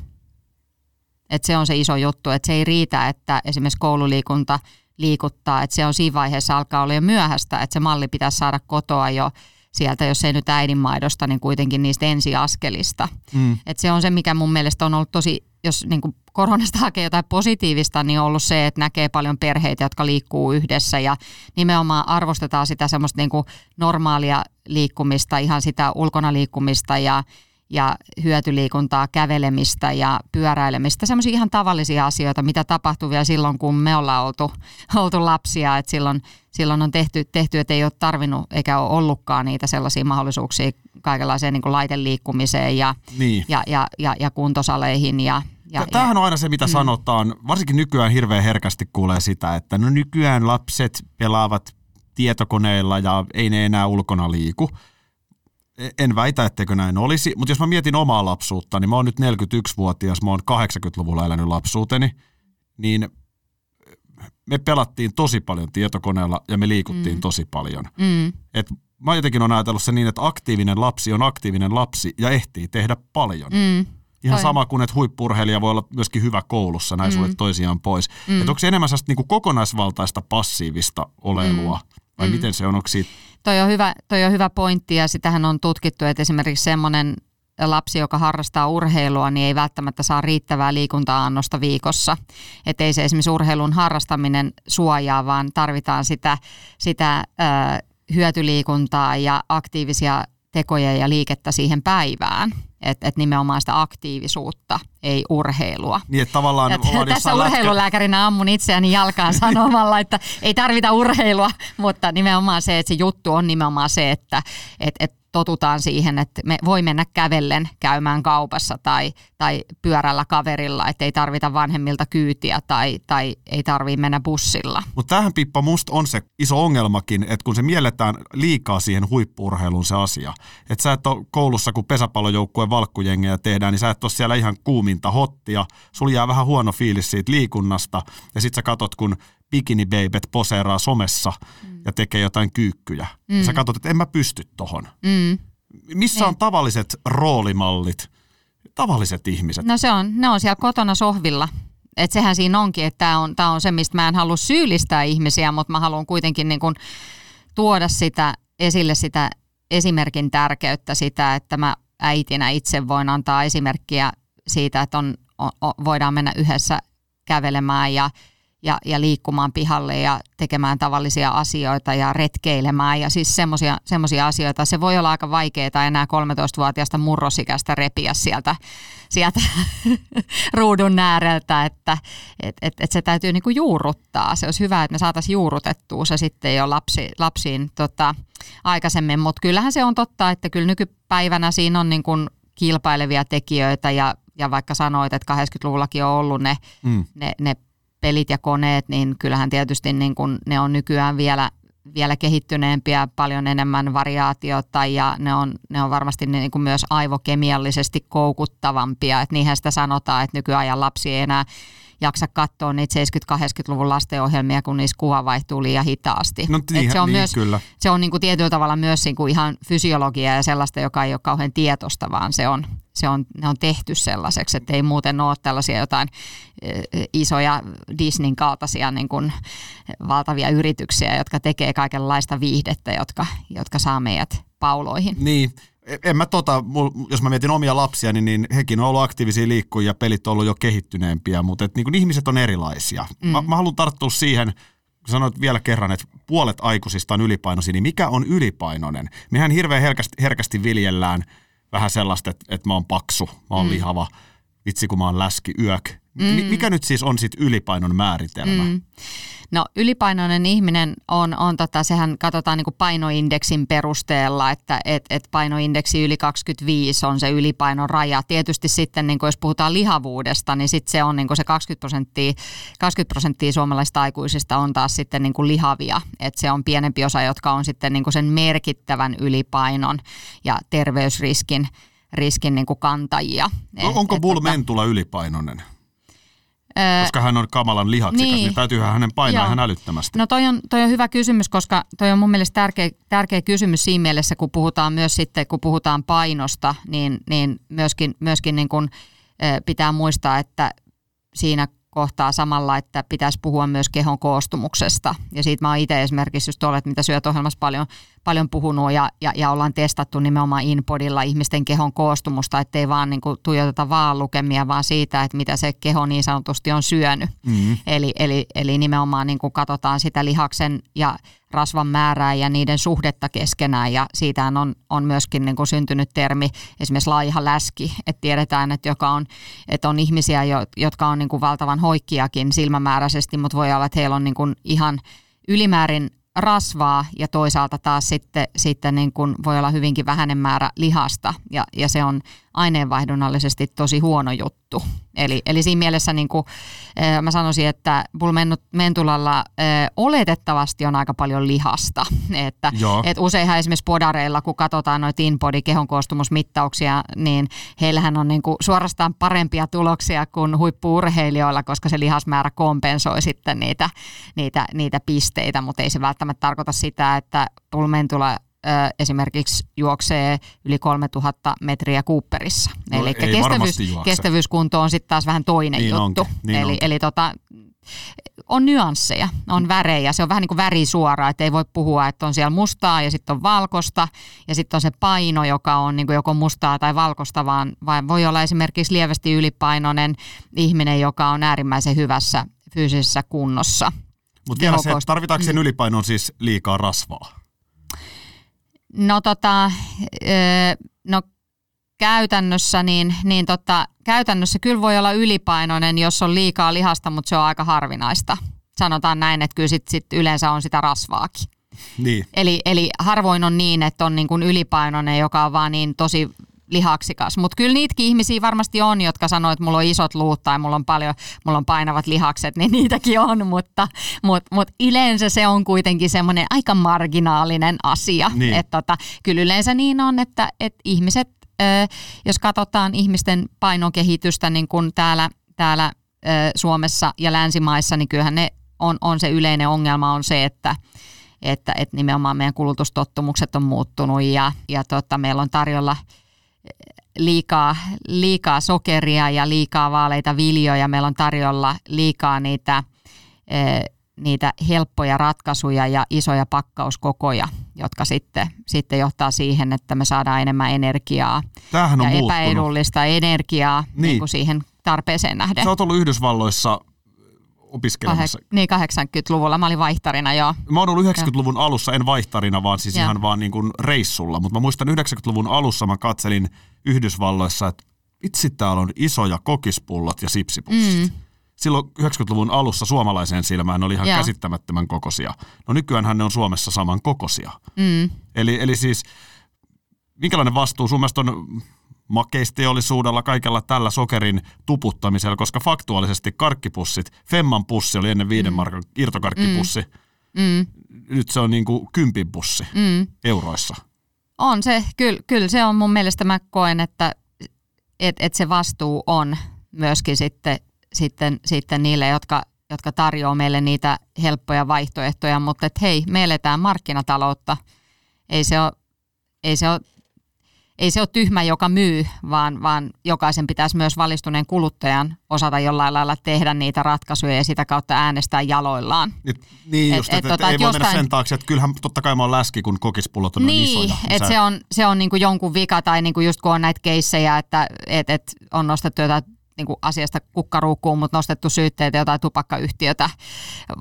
Et se on se iso juttu, että se ei riitä, että esimerkiksi koululiikunta liikuttaa, että se on siinä vaiheessa alkaa olla jo myöhäistä, että se malli pitäisi saada kotoa jo sieltä, jos ei nyt äidinmaidosta, niin kuitenkin niistä ensiaskelista. Mm. Et se on se, mikä mun mielestä on ollut tosi, jos niin kuin koronasta *laughs* hakee jotain positiivista, niin on ollut se, että näkee paljon perheitä, jotka liikkuu yhdessä ja nimenomaan arvostetaan sitä semmoista niin kuin normaalia liikkumista, ihan sitä ulkona liikkumista ja, ja hyötyliikuntaa, kävelemistä ja pyöräilemistä, semmoisia ihan tavallisia asioita, mitä tapahtuu vielä silloin, kun me ollaan oltu, oltu lapsia, että silloin, silloin on tehty, tehty, että ei ole tarvinnut eikä ole ollutkaan niitä sellaisia mahdollisuuksia kaikenlaiseen niin kuin laiteliikkumiseen ja, niin. ja, ja, ja, ja kuntosaleihin ja, ja, Tämähän on aina se, mitä mm. sanotaan. Varsinkin nykyään hirveän herkästi kuulee sitä, että no nykyään lapset pelaavat tietokoneilla ja ei ne enää ulkona liiku. E, en väitä, etteikö näin olisi, mutta jos mä mietin omaa lapsuutta, niin mä oon nyt 41-vuotias, mä oon 80-luvulla elänyt lapsuuteni, niin me pelattiin tosi paljon tietokoneella ja me liikuttiin mm. tosi paljon. Mm. Et mä jotenkin on ajatellut se niin, että aktiivinen lapsi on aktiivinen lapsi ja ehtii tehdä paljon. Mm. Ihan Toi. sama kuin, että huippurheilija voi olla myöskin hyvä koulussa, näin mm. sulle toisiaan pois. Mm. Että onko se enemmän sellaista niin kokonaisvaltaista passiivista olelua, mm. vai mm. miten se on? Onko siitä... toi, on hyvä, toi on hyvä pointti, ja sitähän on tutkittu, että esimerkiksi semmoinen lapsi, joka harrastaa urheilua, niin ei välttämättä saa riittävää liikunta-annosta viikossa. Että ei se esimerkiksi urheilun harrastaminen suojaa, vaan tarvitaan sitä, sitä ö, hyötyliikuntaa ja aktiivisia tekoja ja liikettä siihen päivään. Että et nimenomaan sitä aktiivisuutta, ei urheilua. Niin, että tavallaan et tässä urheilulääkärinä ammun itseäni jalkaan *laughs* sanomalla, että ei tarvita urheilua, mutta nimenomaan se, että se juttu on nimenomaan se, että et, et totutaan siihen, että me voi mennä kävellen käymään kaupassa tai, tai pyörällä kaverilla, että ei tarvita vanhemmilta kyytiä tai, tai ei tarvitse mennä bussilla. Mutta tähän Pippa musta on se iso ongelmakin, että kun se mielletään liikaa siihen huippuurheiluun se asia. Että sä et ole koulussa, kun pesäpallojoukkueen valkkujengejä tehdään, niin sä et ole siellä ihan kuuminta hottia. Sulla jää vähän huono fiilis siitä liikunnasta ja sit sä katot, kun bikinibeibet poseeraa somessa mm. ja tekee jotain kyykkyjä. Mm. Ja sä katsot, että en mä pysty tohon. Mm. Missä on niin. tavalliset roolimallit, tavalliset ihmiset? No se on, ne on siellä kotona sohvilla. Et sehän siinä onkin, että tämä on, tää on se, mistä mä en halua syyllistää ihmisiä, mutta mä haluan kuitenkin niin kun tuoda sitä esille sitä esimerkin tärkeyttä, sitä, että mä äitinä itse voin antaa esimerkkiä siitä, että on, on, voidaan mennä yhdessä kävelemään ja ja, ja liikkumaan pihalle ja tekemään tavallisia asioita ja retkeilemään ja siis semmoisia asioita. Se voi olla aika vaikeaa enää 13-vuotiaasta murrosikästä repiä sieltä, sieltä *laughs* ruudun ääreltä, että et, et, et se täytyy niinku juurruttaa. Se olisi hyvä, että me saataisiin juurrutettua se sitten jo lapsi, lapsiin tota, aikaisemmin, mutta kyllähän se on totta, että kyllä nykypäivänä siinä on niinku kilpailevia tekijöitä ja, ja vaikka sanoit, että 80-luvullakin on ollut ne, mm. ne, ne pelit ja koneet, niin kyllähän tietysti niin kuin ne on nykyään vielä, vielä kehittyneempiä, paljon enemmän variaatiota ja ne on, ne on varmasti niin kuin myös aivokemiallisesti koukuttavampia. Et niinhän sitä sanotaan, että nykyajan lapsi ei enää jaksa katsoa niitä 70-80-luvun lastenohjelmia, kun niissä kuva vaihtuu liian hitaasti. No, niin, se on niin, myös, kyllä. Se on niin kuin tietyllä tavalla myös niin kuin ihan fysiologia ja sellaista, joka ei ole kauhean tietoista, vaan se on, se on, ne on tehty sellaiseksi, että ei muuten ole tällaisia jotain isoja Disneyn kaltaisia niin kuin valtavia yrityksiä, jotka tekee kaikenlaista viihdettä, jotka, jotka saa meidät pauloihin. Niin, en mä tota, jos mä mietin omia lapsia, niin, niin hekin on ollut aktiivisia liikkujia, pelit on ollut jo kehittyneempiä, mutta et, niin kuin ihmiset on erilaisia. Mm. Mä, mä haluan tarttua siihen, kun sanoit vielä kerran, että puolet aikuisista on ylipainoisia, niin mikä on ylipainoinen? Mehän hirveän herkästi, herkästi viljellään vähän sellaista, että, että mä oon paksu, mä oon mm. lihava, vitsi kun mä oon läski, yök. Mm. Mikä nyt siis on sit ylipainon määritelmä? Mm. No ylipainoinen ihminen on, on tota, sehän katsotaan niin kuin painoindeksin perusteella, että et, et painoindeksi yli 25 on se ylipainon raja. Tietysti sitten niin kuin jos puhutaan lihavuudesta, niin sitten se on niin kuin se 20 prosenttia, 20 prosenttia suomalaisista aikuisista on taas sitten niin kuin lihavia. Et se on pienempi osa, jotka on sitten niin kuin sen merkittävän ylipainon ja terveysriskin riskin niin kuin kantajia. No, onko Bull tota- Mentula ylipainoinen? koska hän on kamalan lihaksikas, niin, niin täytyyhän hänen painaa ihan älyttömästi. No toi on, toi on hyvä kysymys, koska toi on mun mielestä tärkeä, tärkeä kysymys siinä mielessä, kun puhutaan myös sitten, kun puhutaan painosta, niin, niin myöskin, myöskin niin kun, pitää muistaa, että siinä kohtaa samalla, että pitäisi puhua myös kehon koostumuksesta. Ja siitä mä oon itse esimerkiksi just olet, mitä syöt ohjelmassa paljon, paljon puhunut ja, ja, ja ollaan testattu nimenomaan InPodilla ihmisten kehon koostumusta, ettei vaan niin kuin tuijoteta vaan lukemia, vaan siitä, että mitä se keho niin sanotusti on syönyt. Mm-hmm. Eli, eli, eli nimenomaan niin kuin katsotaan sitä lihaksen ja rasvan määrää ja niiden suhdetta keskenään. Ja siitä on, on myöskin niin kuin syntynyt termi esimerkiksi laiha läski, että tiedetään, että, joka on, että on ihmisiä, jotka on niin kuin valtavan hoikkiakin silmämääräisesti, mutta voi olla, että heillä on niin kuin ihan ylimäärin rasvaa ja toisaalta taas sitten, sitten niin kuin voi olla hyvinkin vähäinen määrä lihasta. Ja, ja se on aineenvaihdunnallisesti tosi huono juttu. Eli, eli siinä mielessä niin kuin, mä sanoisin, että pulmentulalla äh, oletettavasti on aika paljon lihasta. *laughs* Että, et useinhan esimerkiksi podareilla, kun katsotaan noita InBody kehon koostumusmittauksia, niin heillähän on niin kuin suorastaan parempia tuloksia kuin huippuurheilijoilla, koska se lihasmäärä kompensoi sitten niitä, niitä, niitä pisteitä, mutta ei se välttämättä tarkoita sitä, että pulmentula esimerkiksi juoksee yli 3000 metriä Cooperissa. No, eli kestävyys, kestävyyskunto on sitten taas vähän toinen niin juttu. niin eli eli tota, on nyansseja, on värejä. Se on vähän niin kuin värisuora, että ei voi puhua, että on siellä mustaa ja sitten on valkosta ja sitten on se paino, joka on niin kuin joko mustaa tai valkosta, vaan, vaan voi olla esimerkiksi lievästi ylipainoinen ihminen, joka on äärimmäisen hyvässä fyysisessä kunnossa. Mutta vielä se, tarvitaanko sen mm. ylipainoon siis liikaa rasvaa? No tota, no käytännössä, niin, niin tota, käytännössä kyllä voi olla ylipainoinen, jos on liikaa lihasta, mutta se on aika harvinaista. Sanotaan näin, että kyllä sit, sit yleensä on sitä rasvaakin. Niin. Eli, eli harvoin on niin, että on niin kuin ylipainoinen, joka on vaan niin tosi lihaksikas. Mutta kyllä niitäkin ihmisiä varmasti on, jotka sanoo, että mulla on isot luut tai mulla on paljon, mulla on painavat lihakset, niin niitäkin on, mutta mut, mut yleensä se on kuitenkin semmoinen aika marginaalinen asia. Niin. Että tota, kyllä yleensä niin on, että, että ihmiset, ö, jos katsotaan ihmisten painokehitystä niin kuin täällä, täällä ö, Suomessa ja länsimaissa, niin kyllähän ne on, on se yleinen ongelma on se, että, että, että nimenomaan meidän kulutustottumukset on muuttunut ja, ja tota, meillä on tarjolla liikaa, liikaa sokeria ja liikaa vaaleita viljoja. Meillä on tarjolla liikaa niitä, niitä helppoja ratkaisuja ja isoja pakkauskokoja, jotka sitten, sitten johtaa siihen, että me saadaan enemmän energiaa Tämähän on ja muuttunut. epäedullista energiaa Niin. niin. kuin siihen tarpeeseen nähden. Sä oot ollut Yhdysvalloissa opiskelemassa. Kahek- niin 80-luvulla mä olin vaihtarina, joo. Mä oon ollut 90-luvun alussa, en vaihtarina, vaan siis Joo. ihan vaan niin kuin reissulla. Mutta mä muistan 90-luvun alussa mä katselin Yhdysvalloissa, että vitsi täällä on isoja kokispullot ja sipsipussit. Mm. Silloin 90-luvun alussa suomalaiseen silmään ne oli ihan Joo. käsittämättömän kokoisia. No nykyään ne on Suomessa saman kokoisia. Mm. Eli, eli siis minkälainen vastuu sun mielestä on makeisteollisuudella, kaikella tällä sokerin tuputtamisella, koska faktuaalisesti karkkipussit, Femman pussi oli ennen viiden mm. markan irtokarkkipussi, Mm. nyt se on niin kuin kympin pussi Mm. euroissa. On se, kyllä, kyllä se on mun mielestä, mä koen, että et, et se vastuu on myöskin sitten, sitten, sitten niille, jotka, jotka tarjoaa meille niitä helppoja vaihtoehtoja, mutta et hei, me eletään markkinataloutta. Ei se ole, ei se ole, ei se ole tyhmä, joka myy, vaan, vaan jokaisen pitäisi myös valistuneen kuluttajan osata jollain lailla tehdä niitä ratkaisuja ja sitä kautta äänestää jaloillaan. Nyt, niin Et- just, et että et, tota, ei et voi mennä jostain- sen taakse, että kyllähän totta kai mä oon läski, kun kokispullot on Niin, isoja. että Sä- se on, se on niinku jonkun vika tai niinku just kun on näitä keissejä, että et, et on nostettu jotain niinku asiasta kukkaruukkuun, mutta nostettu syytteitä jotain tupakkayhtiötä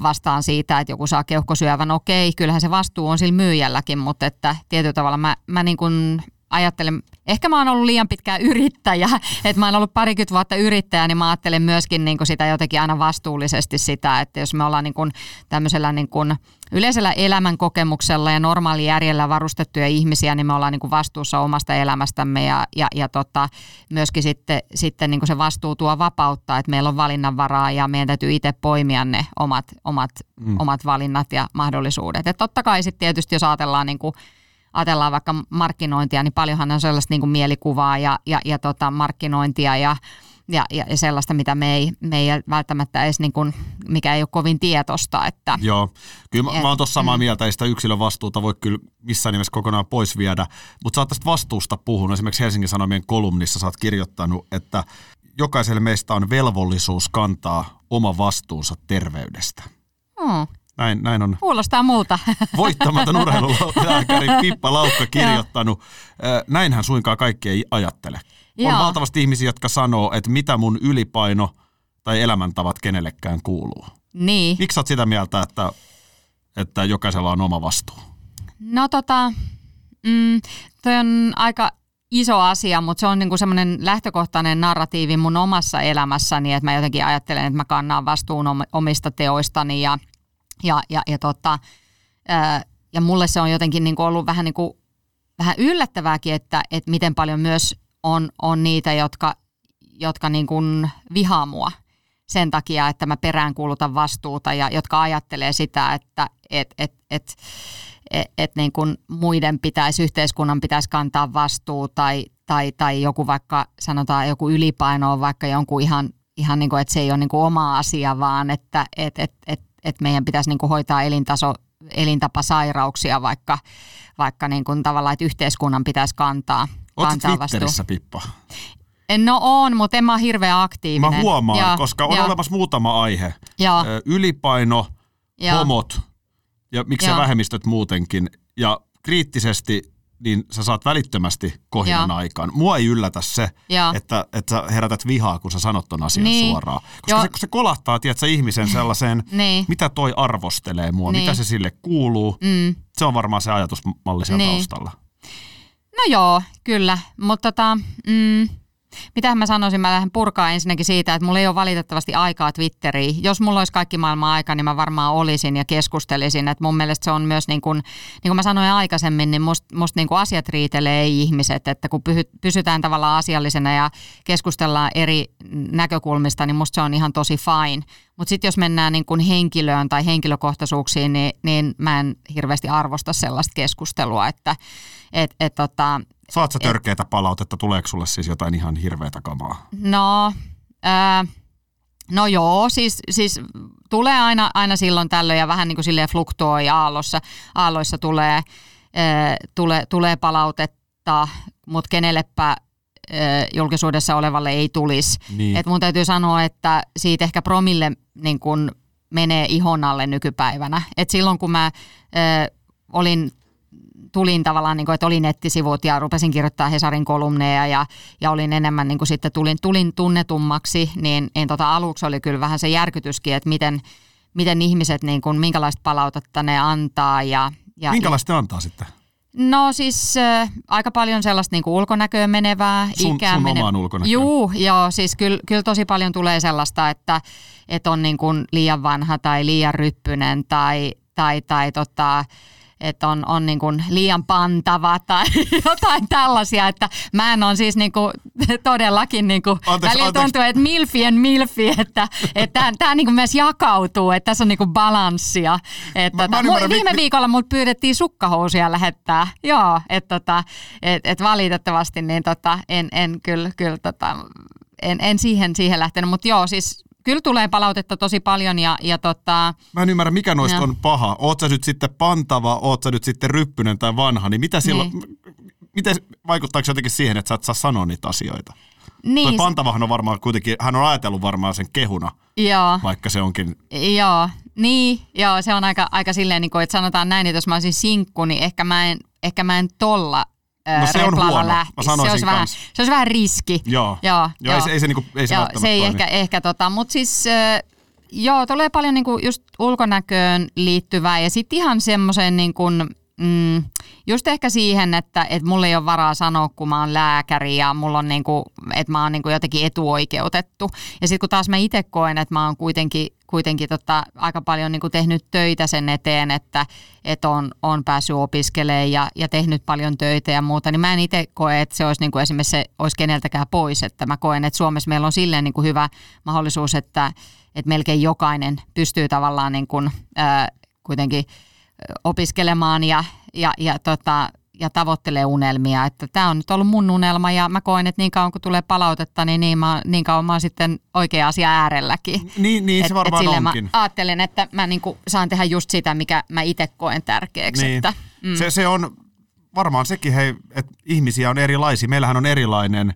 vastaan siitä, että joku saa keuhkosyövän. Okei, kyllähän se vastuu on sillä myyjälläkin, mutta että tietyllä tavalla mä, mä niin kuin ajattelen, ehkä mä oon ollut liian pitkään yrittäjä, *laughs* että mä oon ollut parikymmentä vuotta yrittäjä, niin mä ajattelen myöskin niin kuin sitä jotenkin aina vastuullisesti sitä, että jos me ollaan niin kuin tämmöisellä niin kuin yleisellä elämänkokemuksella ja normaalijärjellä varustettuja ihmisiä, niin me ollaan niin kuin vastuussa omasta elämästämme ja, ja, ja tota, myöskin sitten, sitten niin kuin se vastuu tuo vapautta, että meillä on valinnanvaraa ja meidän täytyy itse poimia ne omat, omat, mm. omat valinnat ja mahdollisuudet. Et totta kai sitten tietysti, jos ajatellaan niin kuin ajatellaan vaikka markkinointia, niin paljonhan on sellaista niin kuin mielikuvaa ja, ja, ja tota markkinointia ja, ja, ja sellaista, mitä me ei, me ei välttämättä edes, niin kuin, mikä ei ole kovin tietosta. Että, Joo, kyllä mä, Et- mä oon tuossa samaa mm. mieltä, ei sitä yksilön vastuuta voi kyllä missään nimessä kokonaan pois viedä, mutta sä oot tästä vastuusta puhunut, esimerkiksi Helsingin Sanomien kolumnissa sä oot kirjoittanut, että jokaiselle meistä on velvollisuus kantaa oma vastuunsa terveydestä. hmm, Näin, näin on kuulostaa muuta. *laughs* voittamaton urheilulääkäri Pippa Laukka kirjoittanut. Näinhän suinkaan kaikki ei ajattele. On Joo. valtavasti ihmisiä, jotka sanoo, että mitä mun ylipaino tai elämäntavat kenellekään kuuluu. niin. Miksi sä oot sitä mieltä, että, että jokaisella on oma vastuu? No tota, mm, toi on aika iso asia, mutta se on niinku semmoinen lähtökohtainen narratiivi mun omassa elämässäni, että mä jotenkin ajattelen, että mä kannan vastuun om- omista teoistani ja, ja, ja, ja, tota, ää, ja mulle se on jotenkin niinku ollut vähän, niinku, vähän yllättävääkin, että, että miten paljon myös on, on niitä, jotka, jotka niinku vihaa mua sen takia, että mä peräänkuulutan vastuuta ja jotka ajattelee sitä, että et, et, et, et, et niin kuin muiden pitäisi, yhteiskunnan pitäisi kantaa vastuu tai, tai, tai joku vaikka sanotaan joku ylipaino on vaikka jonkun ihan, ihan niin kuin, että se ei ole niin kuin oma asia, vaan että et, et, et, et meidän pitäisi niin kuin hoitaa elintaso, elintapasairauksia vaikka, vaikka niin kuin tavallaan, että yhteiskunnan pitäisi kantaa, Oletko kantaa Twitterissä, Pippa? No on, mutta en mä ole hirveän aktiivinen. Mä huomaan, Joo, koska on joo, olemassa muutama aihe. Ö, Ylipaino, joo. homot ja miksei Joo. vähemmistöt muutenkin. Ja kriittisesti niin sä saat välittömästi kohinan Joo. aikaan. Mua ei yllätä se, Joo. että, että sä herätät vihaa, kun sä sanot ton asian Niin. suoraan. Koska se, kun se kolahtaa, tiedätkö, ihmisen sellaiseen, *laughs* Niin. mitä toi arvostelee mua, Niin. mitä se sille kuuluu. Mm. Se on varmaan se ajatusmalli siellä Niin. taustalla. No joo, kyllä. Mutta tota, mm, mitähän mä sanoisin, mä lähden purkaa ensinnäkin siitä, että mulla ei ole valitettavasti aikaa Twitteriin. Jos mulla olisi kaikki maailman aika, niin mä varmaan olisin ja keskustelisin. Et mun mielestä se on myös, niin kuin, niin kuin mä sanoin aikaisemmin, niin musta must niin kuin asiat riitelee, ei ihmiset. Että kun pysytään tavallaan asiallisena ja keskustellaan eri näkökulmista, niin musta se on ihan tosi fine. Mutta sitten jos mennään niin kuin henkilöön tai henkilökohtaisuuksiin, niin, niin mä en hirveästi arvosta sellaista keskustelua, että et, et, tota, Saat sä törkeätä palautetta, tuleeko sulle siis jotain ihan hirveätä kamaa? No, ää, No joo, siis, siis tulee aina, aina silloin tällöin ja vähän niin kuin silleen fluktuoi aallossa. Aalloissa tulee, äh, tulee, tulee palautetta, mutta kenellepä julkisuudessa olevalle ei tulisi. Niin. Et mun täytyy sanoa, että siitä ehkä promille niin kun menee ihon alle nykypäivänä. Et silloin kun mä ö, olin tulin tavallaan, niin kuin, että oli nettisivut ja rupesin kirjoittaa Hesarin kolumneja ja, ja olin enemmän niin kuin sitten tulin, tulin tunnetummaksi, niin, niin tota, aluksi oli kyllä vähän se järkytyskin, että miten, miten ihmiset, niin kuin, minkälaista palautetta ne antaa. Ja, ja, minkälaista ja, antaa sitten? No siis äh, aika paljon sellaista niin kuin ulkonäköön menevää, sun, ikään sun menevää. omaan ulkonäköön? Juu, joo, siis kyllä, kyllä tosi paljon tulee sellaista, että, että on niin kuin liian vanha tai liian ryppynen tai, tai, tai tota, että on, on niin kuin liian pantava tai *laughs* jotain tällaisia, että mä en ole siis niin kuin *laughs* todellakin niin kuin, anteeksi, välillä tuntuu, että milfien milfi, että, että tämä niin kuin myös jakautuu, että tässä on niin kuin balanssia. Että mä, tota, mä ymmärrän, viime mi- viikolla mut pyydettiin sukkahousia lähettää, joo, että tota, et, et valitettavasti niin tota, en, en kyllä, kyllä tota, en, en siihen, siihen lähtenyt, mutta joo, siis Kyllä tulee palautetta tosi paljon ja, ja tota... Mä en ymmärrä, mikä noista ja. on paha. Oot sä nyt sitten pantava, oot sä nyt sitten ryppynen tai vanha, niin mitä silloin, niin. miten, vaikuttaako se jotenkin siihen, että sä et saa sanoa niitä asioita? Niin. Toi pantavahan on varmaan kuitenkin, hän on ajatellut varmaan sen kehuna, joo. vaikka se onkin... Joo, niin, joo, se on aika, aika silleen, niin kuin, että sanotaan näin, että jos mä olisin sinkku, niin ehkä mä en, ehkä mä en tolla no se on huono. Lähti. Mä se olisi, vähän, se olisi vähän riski. Joo, joo, joo. Ei, se, ei se, niinku, ei se, joo, se ei ehkä, ehkä tota, mutta siis joo, tulee paljon niinku just ulkonäköön liittyvää ja sitten ihan semmoiseen niinku, mm, just ehkä siihen, että, että mulla ei ole varaa sanoa, kun mä oon lääkäri ja mulla on niinku, että mä oon niinku jotenkin etuoikeutettu. Ja sitten kun taas mä itse koen, että mä oon kuitenkin kuitenkin tota, aika paljon niin kuin tehnyt töitä sen eteen, että, että on, on päässyt opiskelemaan ja, ja tehnyt paljon töitä ja muuta, niin mä en itse koe, että se olisi niin kuin esimerkiksi se olisi keneltäkään pois. Että mä koen, että Suomessa meillä on silleen niin kuin hyvä mahdollisuus, että, että melkein jokainen pystyy tavallaan niin kuin, ää, kuitenkin opiskelemaan ja, ja, ja tota, ja tavoittelee unelmia. Että tämä on nyt ollut mun unelma ja mä koen, että niin kauan kun tulee palautetta, niin niin, mä, niin kauan mä oon sitten oikea asia äärelläkin. Niin, niin et, se varmaan et onkin. Mä ajattelen, että mä niin saan tehdä just sitä, mikä mä itse koen tärkeäksi. Niin. Että, mm. se, se on varmaan sekin, hei, että ihmisiä on erilaisia. Meillähän on erilainen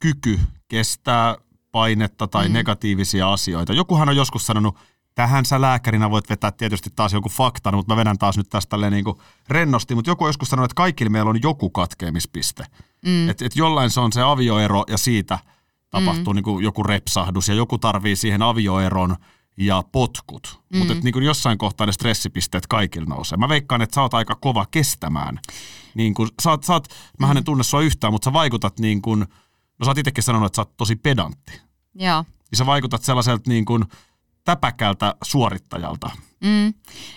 kyky kestää painetta tai mm. negatiivisia asioita. Jokuhan on joskus sanonut, tähän sä lääkärinä voit vetää tietysti taas joku fakta, mutta mä vedän taas nyt tästä niin kuin rennosti, mutta joku joskus sanoi, että kaikilla meillä on joku katkeamispiste. Mm. Että et jollain se on se avioero ja siitä tapahtuu mm. niin joku repsahdus ja joku tarvii siihen avioeron ja potkut. Mm. Mutta niin jossain kohtaa ne stressipisteet kaikilla nousee. Mä veikkaan, että sä oot aika kova kestämään. Niin kuin, sä oot, sä oot, mä en tunne sua yhtään, mutta sä vaikutat niin kuin, no sä oot itsekin sanonut, että sä oot tosi pedantti. Joo. Ja sä vaikutat sellaiselta niin kuin, täpäkältä suorittajalta? Mm.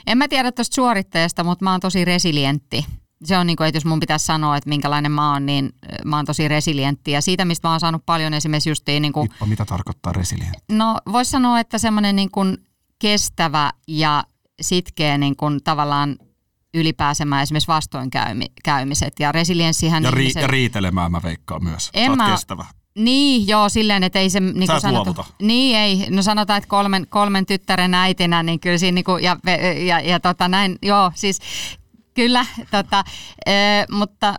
En mä tiedä tuosta suorittajasta, mutta mä oon tosi resilientti. Se on niin kuin, että jos mun pitäisi sanoa, että minkälainen mä oon, niin mä oon tosi resilientti. Ja siitä, mistä mä oon saanut paljon esimerkiksi justiin... Niin kuin, Ippa, mitä tarkoittaa resilientti? No voisi sanoa, että semmoinen niin kuin kestävä ja sitkeä niin kuin tavallaan ylipääsemään esimerkiksi vastoinkäymiset. Ja resilienssihän... Ja, ri- ja riitelemään mä veikkaan myös. En mä, kestävä. Niin, joo, silleen, että ei se... Niin Sä sanota, Niin, ei. No sanotaan, että kolmen, kolmen tyttären äitinä, niin kyllä siinä niin kuin, ja, ja, ja tota näin, joo, siis kyllä, tota, e, mutta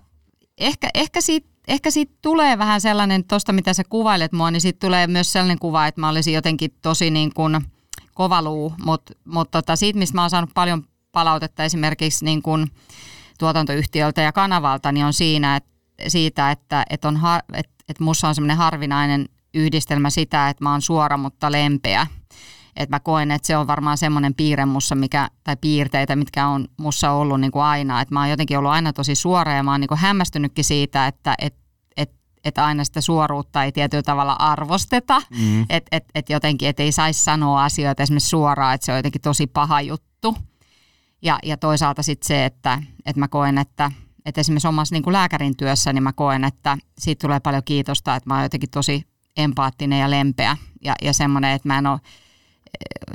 ehkä, ehkä siitä ehkä siitä tulee vähän sellainen, tuosta mitä sä kuvailet mua, niin siitä tulee myös sellainen kuva, että mä olisin jotenkin tosi niin kuin kovaluu, mutta mut tota, siitä, mistä mä oon saanut paljon palautetta esimerkiksi niin kuin tuotantoyhtiöltä ja kanavalta, niin on siinä, että siitä, että, että, on, että että musta on semmoinen harvinainen yhdistelmä sitä, että mä oon suora, mutta lempeä. Että mä koen, että se on varmaan semmoinen piirre mussa, mikä, tai piirteitä, mitkä on mussa ollut niin kuin aina. Että mä oon jotenkin ollut aina tosi suora ja mä oon niin kuin hämmästynytkin siitä, että et, et, et aina sitä suoruutta ei tietyllä tavalla arvosteta. Mm. Että et, et jotenkin, että ei saisi sanoa asioita esimerkiksi suoraan, että se on jotenkin tosi paha juttu. Ja, ja toisaalta sitten se, että, että mä koen, että – että esimerkiksi omassa niin kuin lääkärin työssä niin mä koen, että siitä tulee paljon kiitosta, että mä oon jotenkin tosi empaattinen ja lempeä ja, ja semmoinen, että mä en ole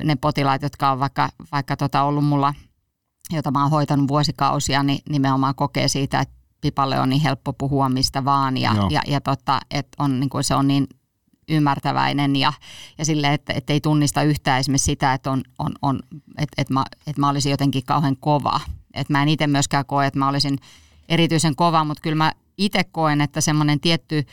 ne potilaat, jotka on vaikka, vaikka tota ollut mulla, jota mä oon hoitanut vuosikausia, niin nimenomaan kokee siitä, että pipalle on niin helppo puhua mistä vaan ja, ja, ja tota, että on, niin kuin se on niin ymmärtäväinen ja, ja sille, että, että ei tunnista yhtään esimerkiksi sitä, että, on, on, on, että, että, mä, että mä olisin jotenkin kauhean kova. Että mä en itse myöskään koe, että mä olisin erityisen kova, mutta kyllä mä itse koen, että semmoinen tietty,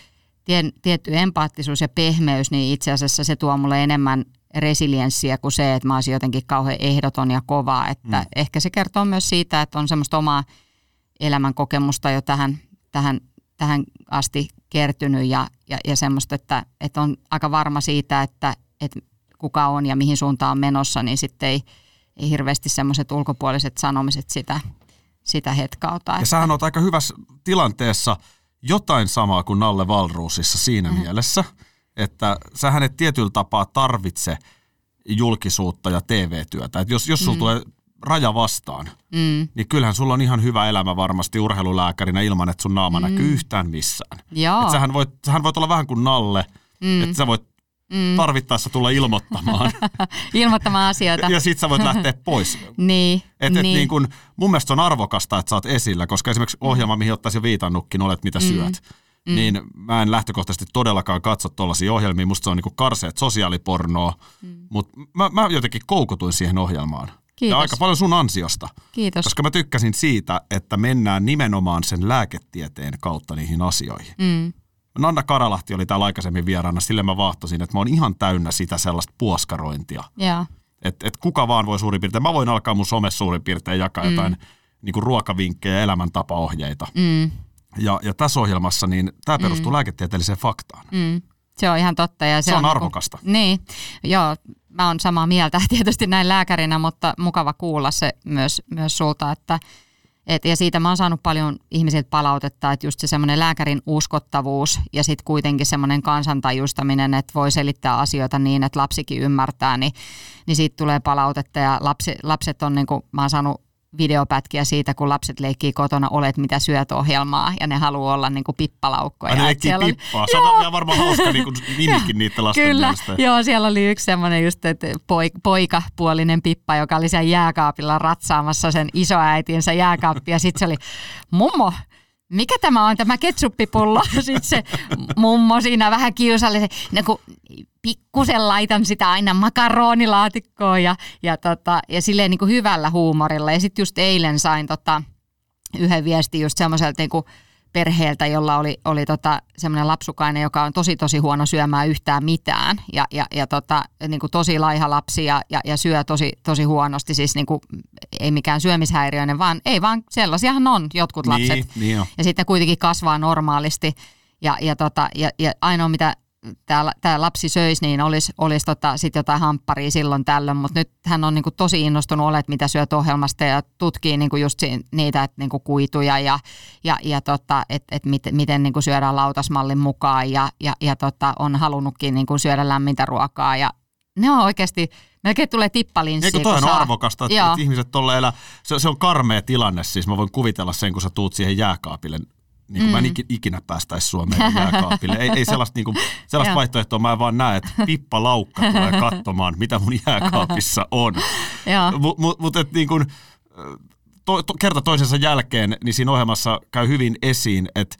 tie, tietty empaattisuus ja pehmeys, niin itse asiassa se tuo mulle enemmän resilienssiä kuin se, että mä olisin jotenkin kauhean ehdoton ja kova. Että mm. ehkä se kertoo myös siitä, että on semmoista omaa elämän kokemusta jo tähän, tähän, tähän asti kertynyt ja, ja, ja semmoista, että, että on aika varma siitä, että, että kuka on ja mihin suuntaan on menossa, niin sitten ei, ei hirveästi semmoiset ulkopuoliset sanomiset sitä, sitä hetkauta. Ja että... sähän oot aika hyvässä tilanteessa jotain samaa kuin Nalle Valruusissa siinä mm. mielessä, että sähän et tietyllä tapaa tarvitse julkisuutta ja TV-työtä. Et jos, jos sulla mm. tulee raja vastaan, mm. niin kyllähän sulla on ihan hyvä elämä varmasti urheilulääkärinä ilman, että sun naama mm. näkyy yhtään missään. Joo. Et sähän, voit, sähän voit olla vähän kuin Nalle, mm. että sä voit mm. tarvittaessa tulla ilmoittamaan. *laughs* ilmoittamaan asioita. ja sit sä voit lähteä pois. *laughs* niin. Et, niin. Et niin kun, mun mielestä on arvokasta, että sä oot esillä, koska esimerkiksi ohjelma, mihin ottaisin viitannutkin, olet mitä mm. syöt. Mm. Niin mä en lähtökohtaisesti todellakaan katso tuollaisia ohjelmia. Musta se on niinku karseet sosiaalipornoa, mm. mutta mä, mä jotenkin koukutuin siihen ohjelmaan. Kiitos. Ja aika paljon sun ansiosta. Kiitos. Koska mä tykkäsin siitä, että mennään nimenomaan sen lääketieteen kautta niihin asioihin. Mm. Nanna Karalahti oli täällä aikaisemmin vieraana, sille mä vahtosin, että mä oon ihan täynnä sitä sellaista puoskarointia. Yeah. Että et kuka vaan voi suurin piirtein, mä voin alkaa mun somessa suurin piirtein jakaa mm. jotain niin kuin ruokavinkkejä ja elämäntapaohjeita. Mm. Ja, ja tässä ohjelmassa niin tämä perustuu mm. lääketieteelliseen faktaan. Mm. Se on ihan totta. Ja se, se on, on niinku- arvokasta. Niin, niin, joo, mä oon samaa mieltä *laughs* tietysti näin lääkärinä, mutta mukava kuulla se myös, myös sulta, että et, ja siitä mä oon saanut paljon ihmisiltä palautetta, että just se semmoinen lääkärin uskottavuus ja sitten kuitenkin semmoinen kansantajustaminen, että voi selittää asioita niin, että lapsikin ymmärtää, niin, niin siitä tulee palautetta ja lapsi, lapset on, niin kuin, mä oon saanut videopätkiä siitä, kun lapset leikkii kotona Olet mitä syöt ohjelmaa ja ne haluaa olla niin kuin pippalaukkoja. ne leikkii pippaa. Se on varmaan hauska niin kuin *laughs* nimikin niiden lasten Kyllä, mielestä. joo, siellä oli yksi semmoinen just, että poikapuolinen pippa, joka oli siellä jääkaapilla ratsaamassa sen isoäitinsä jääkaappia. Sitten se oli, mummo, mikä tämä on tämä ketsuppipullo? *laughs* Sitten se mummo siinä vähän kiusallisen, niin kun pikkusen laitan sitä aina makaronilaatikkoon ja, ja, tota, ja silleen niin kuin hyvällä huumorilla. Ja sitten just eilen sain tota, yhden viestin just semmoiselta niin kuin perheeltä, jolla oli, oli tota, semmoinen lapsukainen, joka on tosi tosi huono syömään yhtään mitään ja, ja, ja tota, niin kuin tosi laiha lapsi ja, ja, ja syö tosi, tosi huonosti, siis niin kuin, ei mikään syömishäiriöinen, vaan ei vaan sellaisiahan on jotkut niin, lapset. Niin, niin ja sitten kuitenkin kasvaa normaalisti ja, ja, tota, ja, ja ainoa mitä tämä, tämä lapsi söisi, niin olisi, olisi tota, sit jotain hampparia silloin tällöin, mutta nyt hän on niin kuin tosi innostunut olet, mitä syöt ohjelmasta ja tutkii niin kuin just niitä että niin kuin kuituja ja, ja, ja tota, että et miten, miten niin kuin syödään lautasmallin mukaan ja, ja, ja tota, on halunnutkin niin kuin syödä lämmintä ruokaa ja ne on oikeasti, melkein tulee tippalinssi. Eikö toi on saa... arvokasta, että, että ihmiset tolle elää, se, se on karmea tilanne siis, mä voin kuvitella sen, kun sä tuut siihen jääkaapille niin kuin mm. mä en ikinä päästäisi Suomeen jääkaapille. Ei, ei sellaista, niin kuin, sellaista vaihtoehtoa mä en vaan näe, että Pippa Laukka tulee *laughs* katsomaan, mitä mun jääkaapissa on. Mutta mut, mut, niin kuin, to, to, kerta toisensa jälkeen, niin siinä ohjelmassa käy hyvin esiin, että,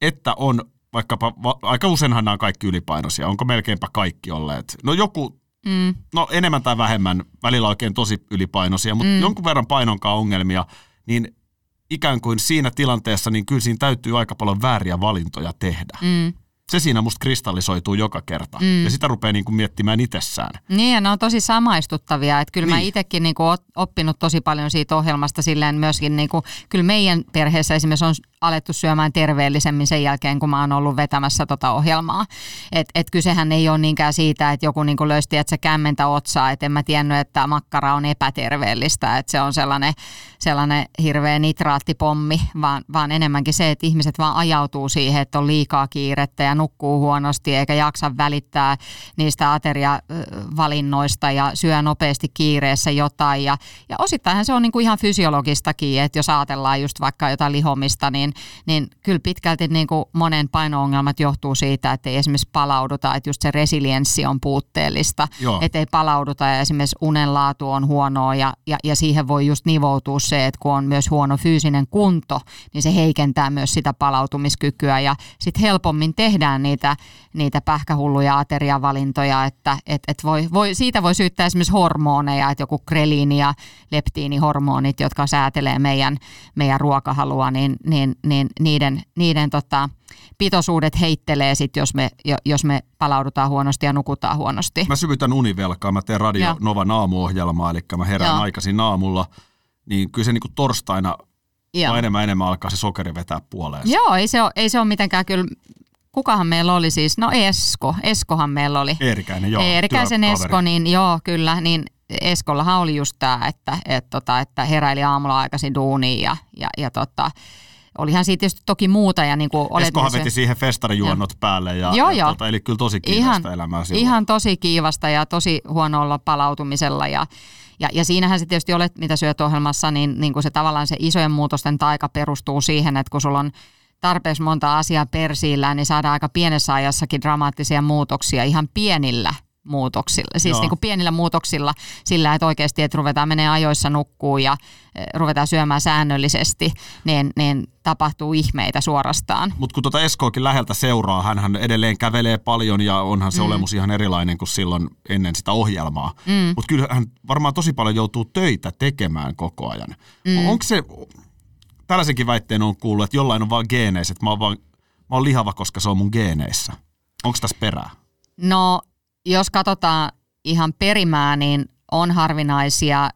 että on vaikkapa, va, aika useinhan nämä on kaikki ylipainoisia, onko melkeinpä kaikki olleet. No joku, mm. no enemmän tai vähemmän, välillä oikein tosi ylipainoisia, mutta mm. jonkun verran painonkaan ongelmia, niin ikään kuin siinä tilanteessa, niin kyllä siinä täytyy aika paljon vääriä valintoja tehdä. Mm. Se siinä musta kristallisoituu joka kerta. Mm. Ja sitä rupeaa niin kuin miettimään itsessään. Niin, ja ne on tosi samaistuttavia. Että kyllä niin. mä itsekin niin kuin oppinut tosi paljon siitä ohjelmasta silleen myöskin, niin kuin, kyllä meidän perheessä esimerkiksi on alettu syömään terveellisemmin sen jälkeen, kun mä oon ollut vetämässä tota ohjelmaa. Et, et kysehän ei ole niinkään siitä, että joku niinku löysti, että se kämmentä otsaa, että en mä tiennyt, että makkara on epäterveellistä, että se on sellainen, sellainen hirveä nitraattipommi, vaan, vaan enemmänkin se, että ihmiset vaan ajautuu siihen, että on liikaa kiirettä ja nukkuu huonosti eikä jaksa välittää niistä ateriavalinnoista ja syö nopeasti kiireessä jotain. Ja, ja osittainhan se on niinku ihan fysiologistakin, että jos ajatellaan just vaikka jotain lihomista, niin niin, kyllä pitkälti niin kuin monen paino-ongelmat johtuu siitä, että ei esimerkiksi palauduta, että just se resilienssi on puutteellista, että ei palauduta ja esimerkiksi unenlaatu on huonoa ja, ja, ja siihen voi just nivoutua se, että kun on myös huono fyysinen kunto, niin se heikentää myös sitä palautumiskykyä ja sitten helpommin tehdään tehdään niitä, niitä pähkähulluja ateriavalintoja, että et, et voi, voi, siitä voi syyttää esimerkiksi hormoneja, että joku kreliini ja leptiinihormonit, jotka säätelee meidän, meidän ruokahalua, niin, niin, niin niiden, niiden tota, pitoisuudet heittelee sit, jos me, jos me palaudutaan huonosti ja nukutaan huonosti. Mä syvytän univelkaa, mä teen Radio Joo. Nova aamuohjelmaa, eli mä herään Joo. aikaisin aamulla, niin kyllä se niin kuin torstaina Joo. enemmän enemmän alkaa se sokeri vetää puoleen. Joo, ei se ole, ei se ole mitenkään kyllä kukahan meillä oli siis? No Esko, Eskohan meillä oli. Eerikäinen, joo. Eerikäisen Esko, niin joo, kyllä, niin Eskollahan oli just tämä, että, että, tota, että heräili aamulla aikaisin duuniin ja, ja, ja tota, olihan siitä tietysti toki muuta. Ja niin kuin Eskohan veti siihen festarijuonnot ja. päälle. Ja, joo, ja joo. Tota, eli kyllä tosi kiivasta ihan, elämää silloin. Ihan tosi kiivasta ja tosi huonolla palautumisella. Ja, ja, ja siinähän se tietysti olet, mitä syöt ohjelmassa, niin, niin kuin se tavallaan se isojen muutosten taika perustuu siihen, että kun sulla on tarpeeksi monta asiaa persiillä, niin saadaan aika pienessä ajassakin dramaattisia muutoksia ihan pienillä muutoksilla, siis niin kuin pienillä muutoksilla sillä, että oikeasti että ruvetaan menee ajoissa nukkuu ja eh, ruvetaan syömään säännöllisesti, niin, niin tapahtuu ihmeitä suorastaan. Mutta kun tuota Eskoakin läheltä seuraa, hän edelleen kävelee paljon ja onhan se mm. olemus ihan erilainen kuin silloin ennen sitä ohjelmaa. Mm. Mutta kyllä hän varmaan tosi paljon joutuu töitä tekemään koko ajan. Mm. Onko se, tällaisenkin väitteen on kuullut, että jollain on vaan geeneissä, että mä oon, vaan, mä oon lihava, koska se on mun geeneissä. Onko tässä perää? No jos katsotaan ihan perimää, niin on harvinaisia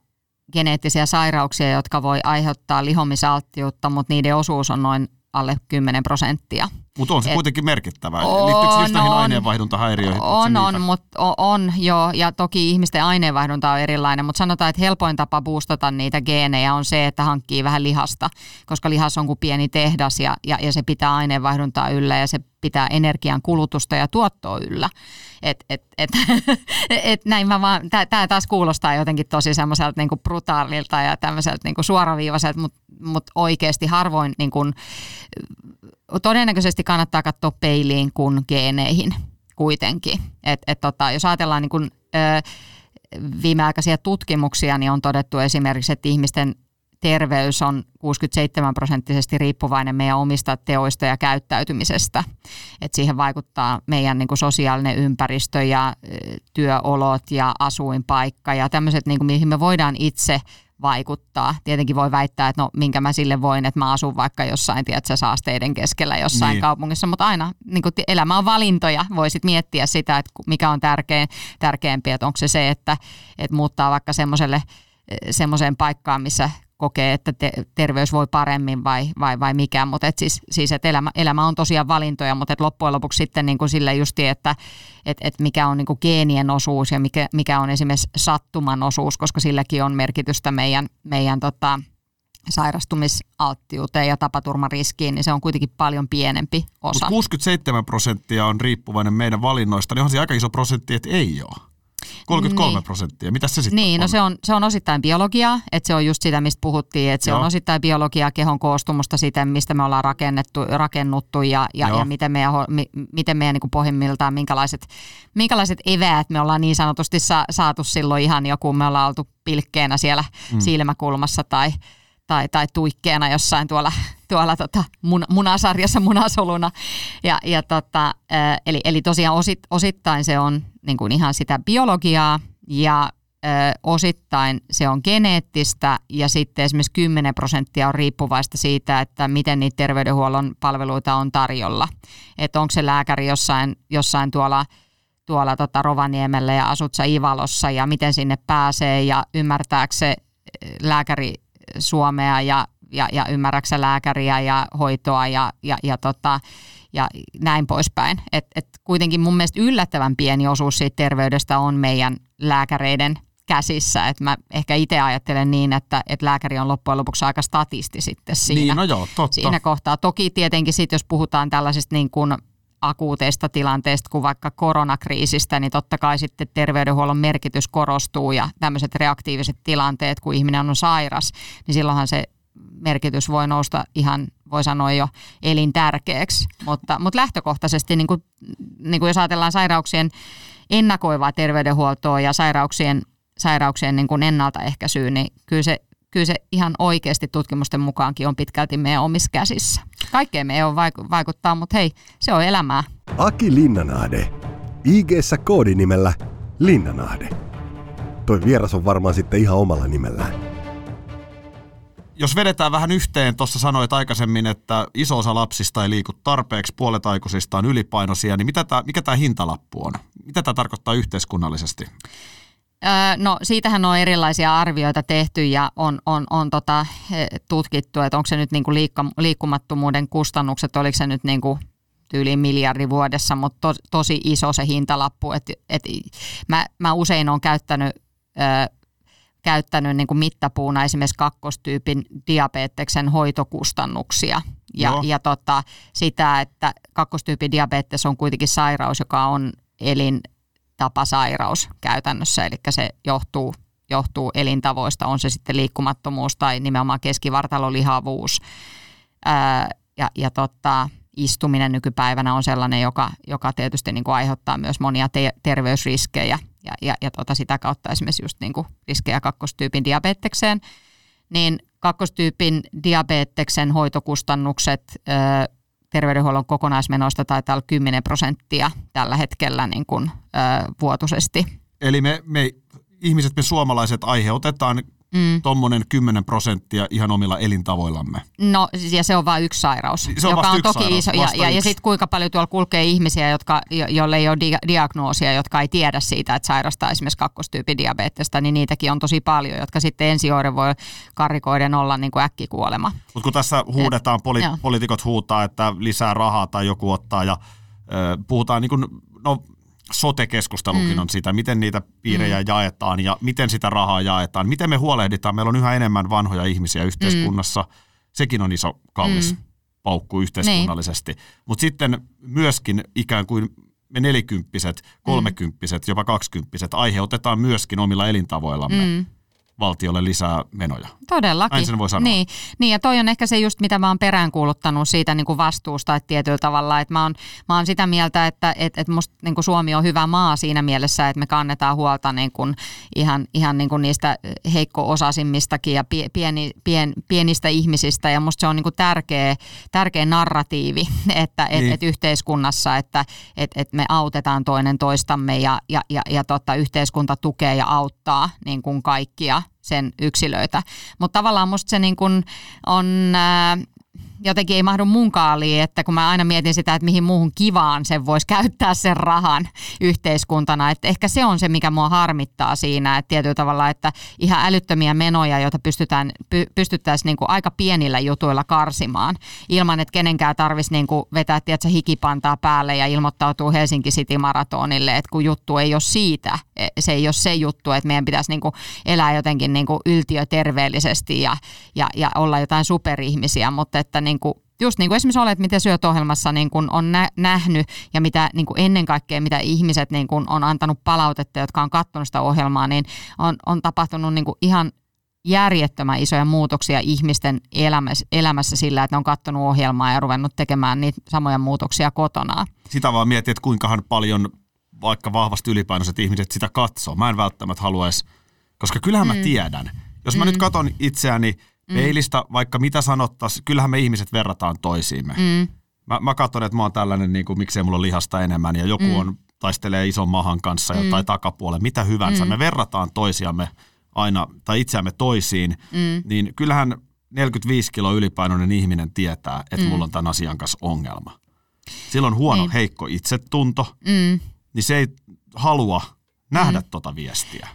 geneettisiä sairauksia, jotka voi aiheuttaa lihomisalttiutta, mutta niiden osuus on noin alle 10 prosenttia. Mutta on se Et, kuitenkin merkittävä. On, Liittyykö just näihin on, aineenvaihduntahäiriöihin? On, on, mutta on, on joo, ja toki ihmisten aineenvaihdunta on erilainen, mutta sanotaan, että helpoin tapa boostata niitä geenejä on se, että hankkii vähän lihasta, koska lihas on kuin pieni tehdas ja, ja, ja se pitää aineenvaihduntaa yllä ja se pitää energian kulutusta ja tuottoa yllä. Et, et, et, *laughs* et näin mä vaan, tämä taas kuulostaa jotenkin tosi semmoiselta niinku brutaalilta ja tämmöiseltä niinku suoraviivaiselta, mutta mut oikeasti harvoin niinku, todennäköisesti kannattaa katsoa peiliin kuin geeneihin kuitenkin. Et, et tota, jos ajatellaan niin kuin, ö, viimeaikaisia tutkimuksia, niin on todettu esimerkiksi, että ihmisten terveys on 67 prosenttisesti riippuvainen meidän omista teoista ja käyttäytymisestä. Et siihen vaikuttaa meidän niin sosiaalinen ympäristö ja työolot ja asuinpaikka ja tämmöiset, niin kuin, mihin me voidaan itse – vaikuttaa. Tietenkin voi väittää, että no minkä mä sille voin, että mä asun vaikka jossain, tiedätkö, saasteiden keskellä jossain niin. kaupungissa, mutta aina niin kuin, elämä on valintoja. Voisit miettiä sitä, että mikä on tärkein, tärkeämpi, että onko se se, että, että muuttaa vaikka semmoiselle semmoiseen paikkaan, missä kokee, että te, terveys voi paremmin vai, vai, vai mikä. Mutta et siis, siis et elämä, elämä on tosiaan valintoja, mutta et loppujen lopuksi sitten niin kuin sille justi, että et, et mikä on niin kuin geenien osuus ja mikä, mikä on esimerkiksi sattuman osuus, koska silläkin on merkitystä meidän, meidän tota, sairastumisalttiuteen ja tapaturmariskiin, niin se on kuitenkin paljon pienempi osa. Mut 67 prosenttia on riippuvainen meidän valinnoista, niin on se aika iso prosentti, että ei ole. 33 niin. prosenttia. Mitä se sitten Niin, no on? no se on, se on osittain biologiaa, että se on just sitä, mistä puhuttiin, että se Joo. on osittain biologiaa, kehon koostumusta siten, mistä me ollaan rakennettu, rakennuttu ja, ja, ja miten meidän, miten meidän niin pohjimmiltaan, minkälaiset, minkälaiset eväät me ollaan niin sanotusti sa, saatu silloin ihan joku, me ollaan oltu pilkkeenä siellä mm. silmäkulmassa tai, tai, tai tuikkeena jossain tuolla, *laughs* tuolla tota mun, munasarjassa munasoluna. Ja, ja tota, eli, eli tosiaan osit, osittain se on niin kuin ihan sitä biologiaa ja ö, osittain se on geneettistä ja sitten esimerkiksi 10 prosenttia on riippuvaista siitä, että miten niitä terveydenhuollon palveluita on tarjolla. Että onko se lääkäri jossain, jossain tuolla tuolla tota Rovaniemellä ja asut sä Ivalossa ja miten sinne pääsee ja ymmärtääkö se lääkäri Suomea ja, ja, ja ymmärräksä lääkäriä ja hoitoa ja, ja, ja, tota, ja näin poispäin. Et, et kuitenkin mun mielestä yllättävän pieni osuus siitä terveydestä on meidän lääkäreiden käsissä. Et mä ehkä itse ajattelen niin, että, että lääkäri on loppujen lopuksi aika statisti sitten siinä, niin, no joo, totta. siinä kohtaa. Toki tietenkin sitten, jos puhutaan tällaisista niin kuin akuuteista tilanteista kuin vaikka koronakriisistä, niin totta kai sitten terveydenhuollon merkitys korostuu ja tämmöiset reaktiiviset tilanteet, kun ihminen on sairas, niin silloinhan se merkitys voi nousta ihan, voi sanoa jo elintärkeäksi. Mutta, mutta lähtökohtaisesti, niin kuin, niin kuin jos ajatellaan sairauksien ennakoivaa terveydenhuoltoa ja sairauksien, sairauksien niin kuin ennaltaehkäisyä, niin kyllä se kyllä se ihan oikeasti tutkimusten mukaankin on pitkälti meidän omissa käsissä. Kaikkeen me ei ole vaikuttaa, mutta hei, se on elämää. Aki Linnanahde. ig koodinimellä Linnanahde. Toi vieras on varmaan sitten ihan omalla nimellään jos vedetään vähän yhteen, tuossa sanoit aikaisemmin, että iso osa lapsista ei liiku tarpeeksi, puolet aikuisista on ylipainoisia, niin mitä tää, mikä tämä hintalappu on? Mitä tämä tarkoittaa yhteiskunnallisesti? No siitähän on erilaisia arvioita tehty ja on, on, on tota, tutkittu, että onko se nyt niinku liikka, liikkumattomuuden kustannukset, oliko se nyt niinku yli miljardi vuodessa, mutta to, tosi iso se hintalappu. Et, et mä, mä usein olen käyttänyt käyttänyt niin kuin mittapuuna esimerkiksi kakkostyypin diabeteksen hoitokustannuksia. Ja, ja tota, sitä, että kakkostyypin diabetes on kuitenkin sairaus, joka on elintapasairaus käytännössä, eli se johtuu, johtuu elintavoista, on se sitten liikkumattomuus tai nimenomaan keskivartalolihavuus. Ää, ja, ja tota, istuminen nykypäivänä on sellainen, joka, joka tietysti niin kuin aiheuttaa myös monia te- terveysriskejä ja, ja, ja tota sitä kautta esimerkiksi just niin kuin riskejä kakkostyypin diabetekseen, niin kakkostyypin diabeteksen hoitokustannukset terveydenhuollon kokonaismenoista taitaa olla 10 prosenttia tällä hetkellä niin kuin, ö, vuotuisesti. Eli me, me ihmiset, me suomalaiset aiheutetaan mm. tuommoinen 10 prosenttia ihan omilla elintavoillamme. No ja se on vain yksi sairaus, se on joka on toki sairaus, iso. Ja, ja, ja sitten kuinka paljon tuolla kulkee ihmisiä, jotka, jo, joille ei ole di- diagnoosia, jotka ei tiedä siitä, että sairastaa esimerkiksi kakkostyypin diabetesta, niin niitäkin on tosi paljon, jotka sitten ensi voi karikoiden olla niin kuin äkkikuolema. Mutta kun tässä huudetaan, poli- poliitikot huutaa, että lisää rahaa tai joku ottaa ja ö, puhutaan niin kuin, no sote-keskustelukin mm. on sitä, miten niitä piirejä mm. jaetaan ja miten sitä rahaa jaetaan, miten me huolehditaan. Meillä on yhä enemmän vanhoja ihmisiä yhteiskunnassa. Mm. Sekin on iso, kallis mm. paukku yhteiskunnallisesti. Niin. Mutta sitten myöskin ikään kuin me nelikymppiset, kolmekymppiset, mm. jopa kaksikymppiset aiheutetaan myöskin omilla elintavoillamme. Mm valtiolle lisää menoja. Todellakin. Näin sen voi sanoa. Niin, niin ja toi on ehkä se just, mitä mä oon peräänkuuluttanut siitä niin kuin vastuusta että tietyllä tavalla. Että mä, oon, mä oon sitä mieltä, että että että musta niin kuin Suomi on hyvä maa siinä mielessä, että me kannetaan huolta niin kuin ihan, ihan niin kuin niistä heikko-osaisimmistakin ja pieni, pien, pienistä ihmisistä. Ja musta se on niin kuin tärkeä, tärkeä narratiivi, *laughs* että niin. et, et yhteiskunnassa, että et, et me autetaan toinen toistamme ja, ja, ja, ja tota, yhteiskunta tukee ja auttaa niin kuin kaikkia sen yksilöitä. Mutta tavallaan musta se niin kun on... Ää, jotenkin ei mahdu mun kaaliin, että kun mä aina mietin sitä, että mihin muuhun kivaan sen voisi käyttää sen rahan yhteiskuntana. Että ehkä se on se, mikä mua harmittaa siinä, että tietyllä tavalla, että ihan älyttömiä menoja, joita pystytään, py, pystyttäisiin niin kuin aika pienillä jutuilla karsimaan, ilman että kenenkään tarvitsisi niin kuin vetää tiedätkö, hikipantaa päälle ja ilmoittautuu Helsinki City Maratonille, että kun juttu ei ole siitä, e, se ei ole se juttu, että meidän pitäisi niin kuin elää jotenkin niin kuin yltiöterveellisesti ja, ja, ja olla jotain superihmisiä, mutta että niin kuin, just niin kuin esimerkiksi olet, miten syöt ohjelmassa niin kuin on nä- nähnyt ja mitä niin kuin ennen kaikkea, mitä ihmiset niin kuin on antanut palautetta, jotka on katsonut sitä ohjelmaa, niin on, on tapahtunut niin kuin ihan järjettömän isoja muutoksia ihmisten elämässä, elämässä sillä, että ne on katsonut ohjelmaa ja ruvennut tekemään niitä samoja muutoksia kotona. Sitä vaan mietin, että kuinkahan paljon vaikka vahvasti ylipainoiset ihmiset sitä katsoo. Mä en välttämättä haluaisi, koska kyllähän mä mm. tiedän. Jos mä mm. nyt katson itseäni mm. peilistä, vaikka mitä sanottaisiin, kyllähän me ihmiset verrataan toisiimme. Mm. Mä, mä katson, että mä oon tällainen, niin kuin, miksei mulla lihasta enemmän, ja joku mm. on, taistelee ison mahan kanssa mm. tai takapuolen, mitä hyvänsä. Mm. Me verrataan toisiamme aina, tai itseämme toisiin, mm. niin kyllähän 45 kilo ylipainoinen ihminen tietää, että mm. mulla on tämän asian kanssa ongelma. Silloin huono, niin. heikko itsetunto, mm. niin se ei halua nähdä mm. tota viestiä.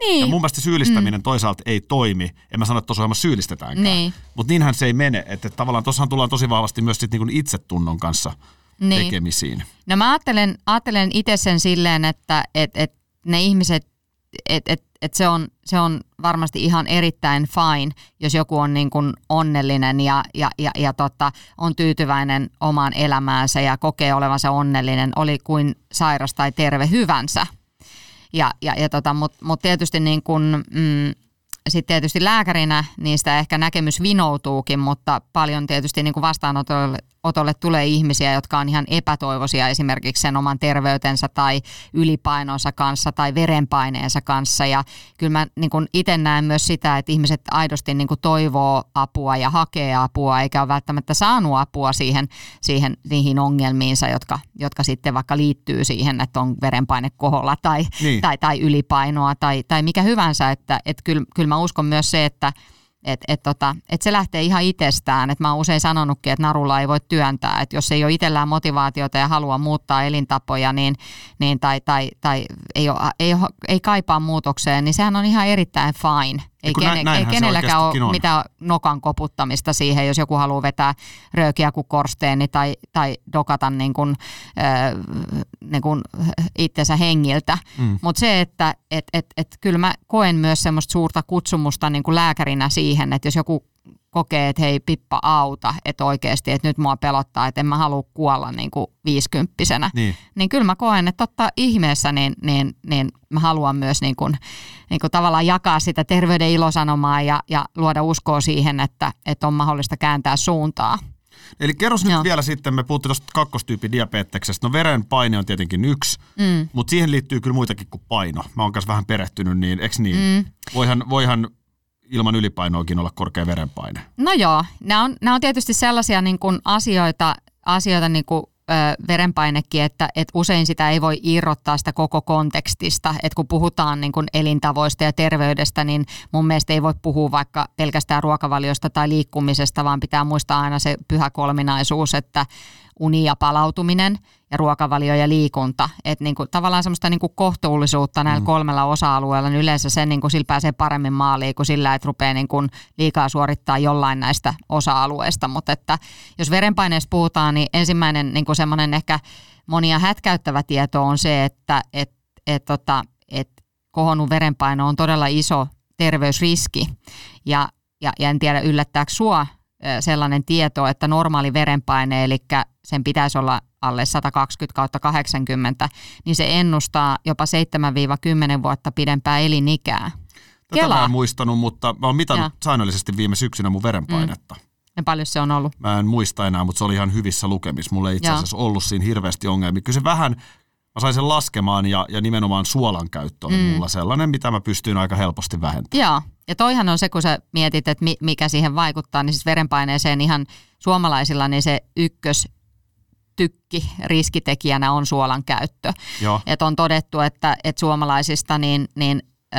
Niin. Ja mun mielestä syyllistäminen mm. toisaalta ei toimi. En mä sano, että tuossa ohjelmassa syyllistetäänkään. Niin. Mutta niinhän se ei mene. Että tavallaan tuossahan tullaan tosi vahvasti myös sit niinku itsetunnon kanssa niin. tekemisiin. No mä ajattelen, ajattelen itse sen silleen, että et, et ne ihmiset, että et, et se, on, se on varmasti ihan erittäin fine, jos joku on niin kuin onnellinen ja, ja, ja, ja tota, on tyytyväinen omaan elämäänsä ja kokee olevansa onnellinen, oli kuin sairas tai terve hyvänsä. Ja, ja, ja tota, Mutta mut tietysti niin kun, mm, sitten tietysti lääkärinä niistä ehkä näkemys vinoutuukin, mutta paljon tietysti niin kuin vastaanotolle otolle tulee ihmisiä, jotka on ihan epätoivoisia esimerkiksi sen oman terveytensä tai ylipainonsa kanssa tai verenpaineensa kanssa. Ja kyllä mä niin itse näen myös sitä, että ihmiset aidosti niin toivoo apua ja hakee apua, eikä ole välttämättä saanut apua siihen, siihen niihin ongelmiinsa, jotka, jotka sitten vaikka liittyy siihen, että on verenpaine koholla tai, niin. tai, tai ylipainoa tai, tai mikä hyvänsä. Että, että kyllä, kyllä mä uskon myös se, että että et tota, et se lähtee ihan itsestään. Et mä oon usein sanonutkin, että narulla ei voi työntää. Että jos ei ole itsellään motivaatiota ja halua muuttaa elintapoja niin, niin tai, tai, tai ei, ole, ei, ole, ei kaipaa muutokseen, niin sehän on ihan erittäin fine. Ei, kene, ei kenelläkään ole on. mitään nokan koputtamista siihen, jos joku haluaa vetää röökiä kuin korsteeni tai, tai dokata niin kuin, äh, niin kuin itsensä hengiltä. Mm. Mutta se, että et, et, et, kyllä mä koen myös semmoista suurta kutsumusta niin kuin lääkärinä siihen, että jos joku kokee, että hei Pippa auta, että oikeasti, että nyt mua pelottaa, että en mä halua kuolla niin kuin viisikymppisenä. Niin. niin kyllä mä koen, että totta ihmeessä niin, niin, niin mä haluan myös niin kuin, niin kuin tavallaan jakaa sitä terveyden ilosanomaa ja, ja luoda uskoa siihen, että, että on mahdollista kääntää suuntaa. Eli kerros nyt Joo. vielä sitten, me puhuttiin tuosta kakkostyypin diabeteksestä. No verenpaine on tietenkin yksi, mm. mutta siihen liittyy kyllä muitakin kuin paino. Mä oon kanssa vähän perehtynyt, niin eikö niin? Mm. Voihan, voihan ilman ylipainoakin olla korkea verenpaine? No joo, nämä on, nämä on tietysti sellaisia niin kuin asioita, asioita niin kuin, verenpainekin, että, että usein sitä ei voi irrottaa sitä koko kontekstista. Että kun puhutaan niin kuin elintavoista ja terveydestä, niin mun mielestä ei voi puhua vaikka pelkästään ruokavaliosta tai liikkumisesta, vaan pitää muistaa aina se pyhä kolminaisuus, että uni ja palautuminen ja ruokavalio ja liikunta. Että niinku, tavallaan semmoista niinku kohtuullisuutta näillä mm. kolmella osa-alueella, niin yleensä sen niinku, sillä pääsee paremmin maaliin kuin sillä, että rupeaa niinku, liikaa suorittaa jollain näistä osa-alueista. Mutta että jos verenpaineesta puhutaan, niin ensimmäinen niinku semmoinen ehkä monia hätkäyttävä tieto on se, että et, et, tota, et kohonnut verenpaino on todella iso terveysriski. Ja, ja, ja en tiedä yllättääkö sua sellainen tieto, että normaali verenpaine, eli sen pitäisi olla alle 120 kautta 80, niin se ennustaa jopa 7-10 vuotta pidempää elinikää. Tätä Kela. mä en muistanut, mutta mä oon mitannut ja. säännöllisesti viime syksynä mun verenpainetta. Mm. Ja paljon se on ollut? Mä en muista enää, mutta se oli ihan hyvissä lukemissa. Mulla ei itse asiassa ja. ollut siinä hirveästi ongelmia. Kyllä se vähän, mä sain sen laskemaan ja, ja nimenomaan suolan käyttö oli mm. mulla sellainen, mitä mä pystyin aika helposti vähentämään. Joo, ja toihan on se, kun sä mietit, että mikä siihen vaikuttaa, niin siis verenpaineeseen ihan suomalaisilla niin se ykkös tykki riskitekijänä on suolan käyttö. Joo. Et on todettu, että, että suomalaisista niin, niin ö,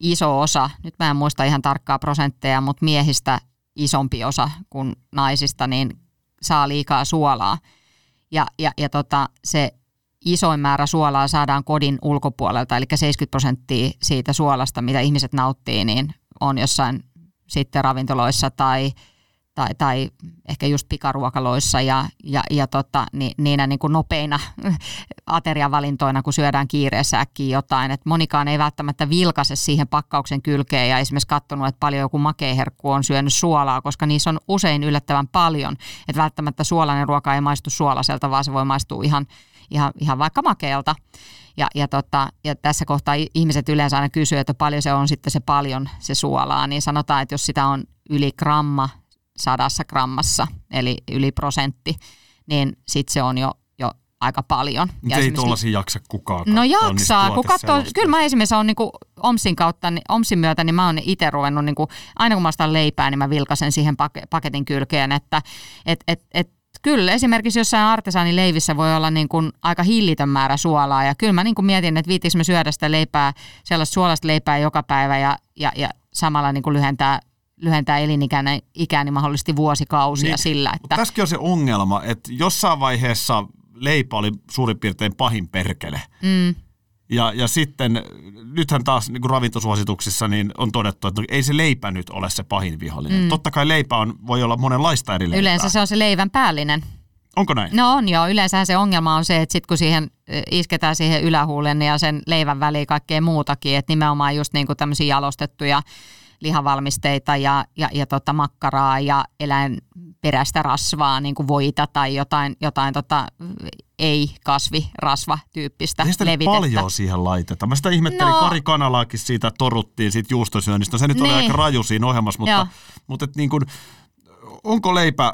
iso osa, nyt mä en muista ihan tarkkaa prosentteja, mutta miehistä isompi osa kuin naisista, niin saa liikaa suolaa. Ja, ja, ja tota, se isoin määrä suolaa saadaan kodin ulkopuolelta, eli 70 prosenttia siitä suolasta, mitä ihmiset nauttii, niin on jossain sitten ravintoloissa tai, tai, tai ehkä just pikaruokaloissa ja, ja, ja tota, niin, niinä niin kuin nopeina *laughs* ateriavalintoina, kun syödään kiireessä äkkiä jotain. Et monikaan ei välttämättä vilkaise siihen pakkauksen kylkeen ja esimerkiksi katsonut, että paljon joku makeaherkku on syönyt suolaa, koska niissä on usein yllättävän paljon. Että välttämättä suolainen ruoka ei maistu suolaiselta, vaan se voi maistua ihan ihan, ihan vaikka makeelta. Ja, ja, tota, ja tässä kohtaa ihmiset yleensä aina kysyy, että paljon se on sitten se paljon se suolaa, niin sanotaan, että jos sitä on yli gramma sadassa grammassa, eli yli prosentti, niin sitten se on jo, jo aika paljon. Ja ei tuollaisia jaksa kukaan No jaksaa, kun katsoo, kyllä mä esimerkiksi on niin OMSin kautta, niin OMSin myötä, niin mä oon itse ruvennut, niin kuin, aina kun mä ostan leipää, niin mä vilkasen siihen paketin kylkeen, että et, et, et Kyllä, esimerkiksi jossain artesaanileivissä voi olla niin kuin aika hillitön määrä suolaa ja kyllä mä niin kuin mietin, että viitikö me syödä sitä leipää, sellaista suolasta leipää joka päivä ja, ja, ja samalla niin kuin lyhentää lyhentää elinikääni mahdollisesti vuosikausia niin, sillä. Että... Tässäkin on se ongelma, että jossain vaiheessa leipä oli suurin piirtein pahin perkele. Mm. Ja, ja sitten, nythän taas niin kuin ravintosuosituksissa niin on todettu, että ei se leipä nyt ole se pahin vihollinen. Mm. Totta kai leipä on, voi olla monenlaista eri leipää. Yleensä se on se leivän päällinen. Onko näin? No on joo. Yleensä se ongelma on se, että sit kun siihen isketään siihen ylähuulen ja sen leivän väliin kaikkea muutakin, että nimenomaan just niin kuin tämmöisiä jalostettuja lihavalmisteita ja, ja, ja tota makkaraa ja eläinperäistä rasvaa, niin kuin voita tai jotain, jotain tota ei-kasvirasva-tyyppistä Ei sitä levitettä. paljon siihen laitetaan. Mä sitä ihmettelin, No. Kari Kanalaakin siitä toruttiin siitä juustosyönnistä. Se nyt oli Niin. aika raju siinä ohjelmassa, mutta, Joo. mutta et niin kuin, onko leipä,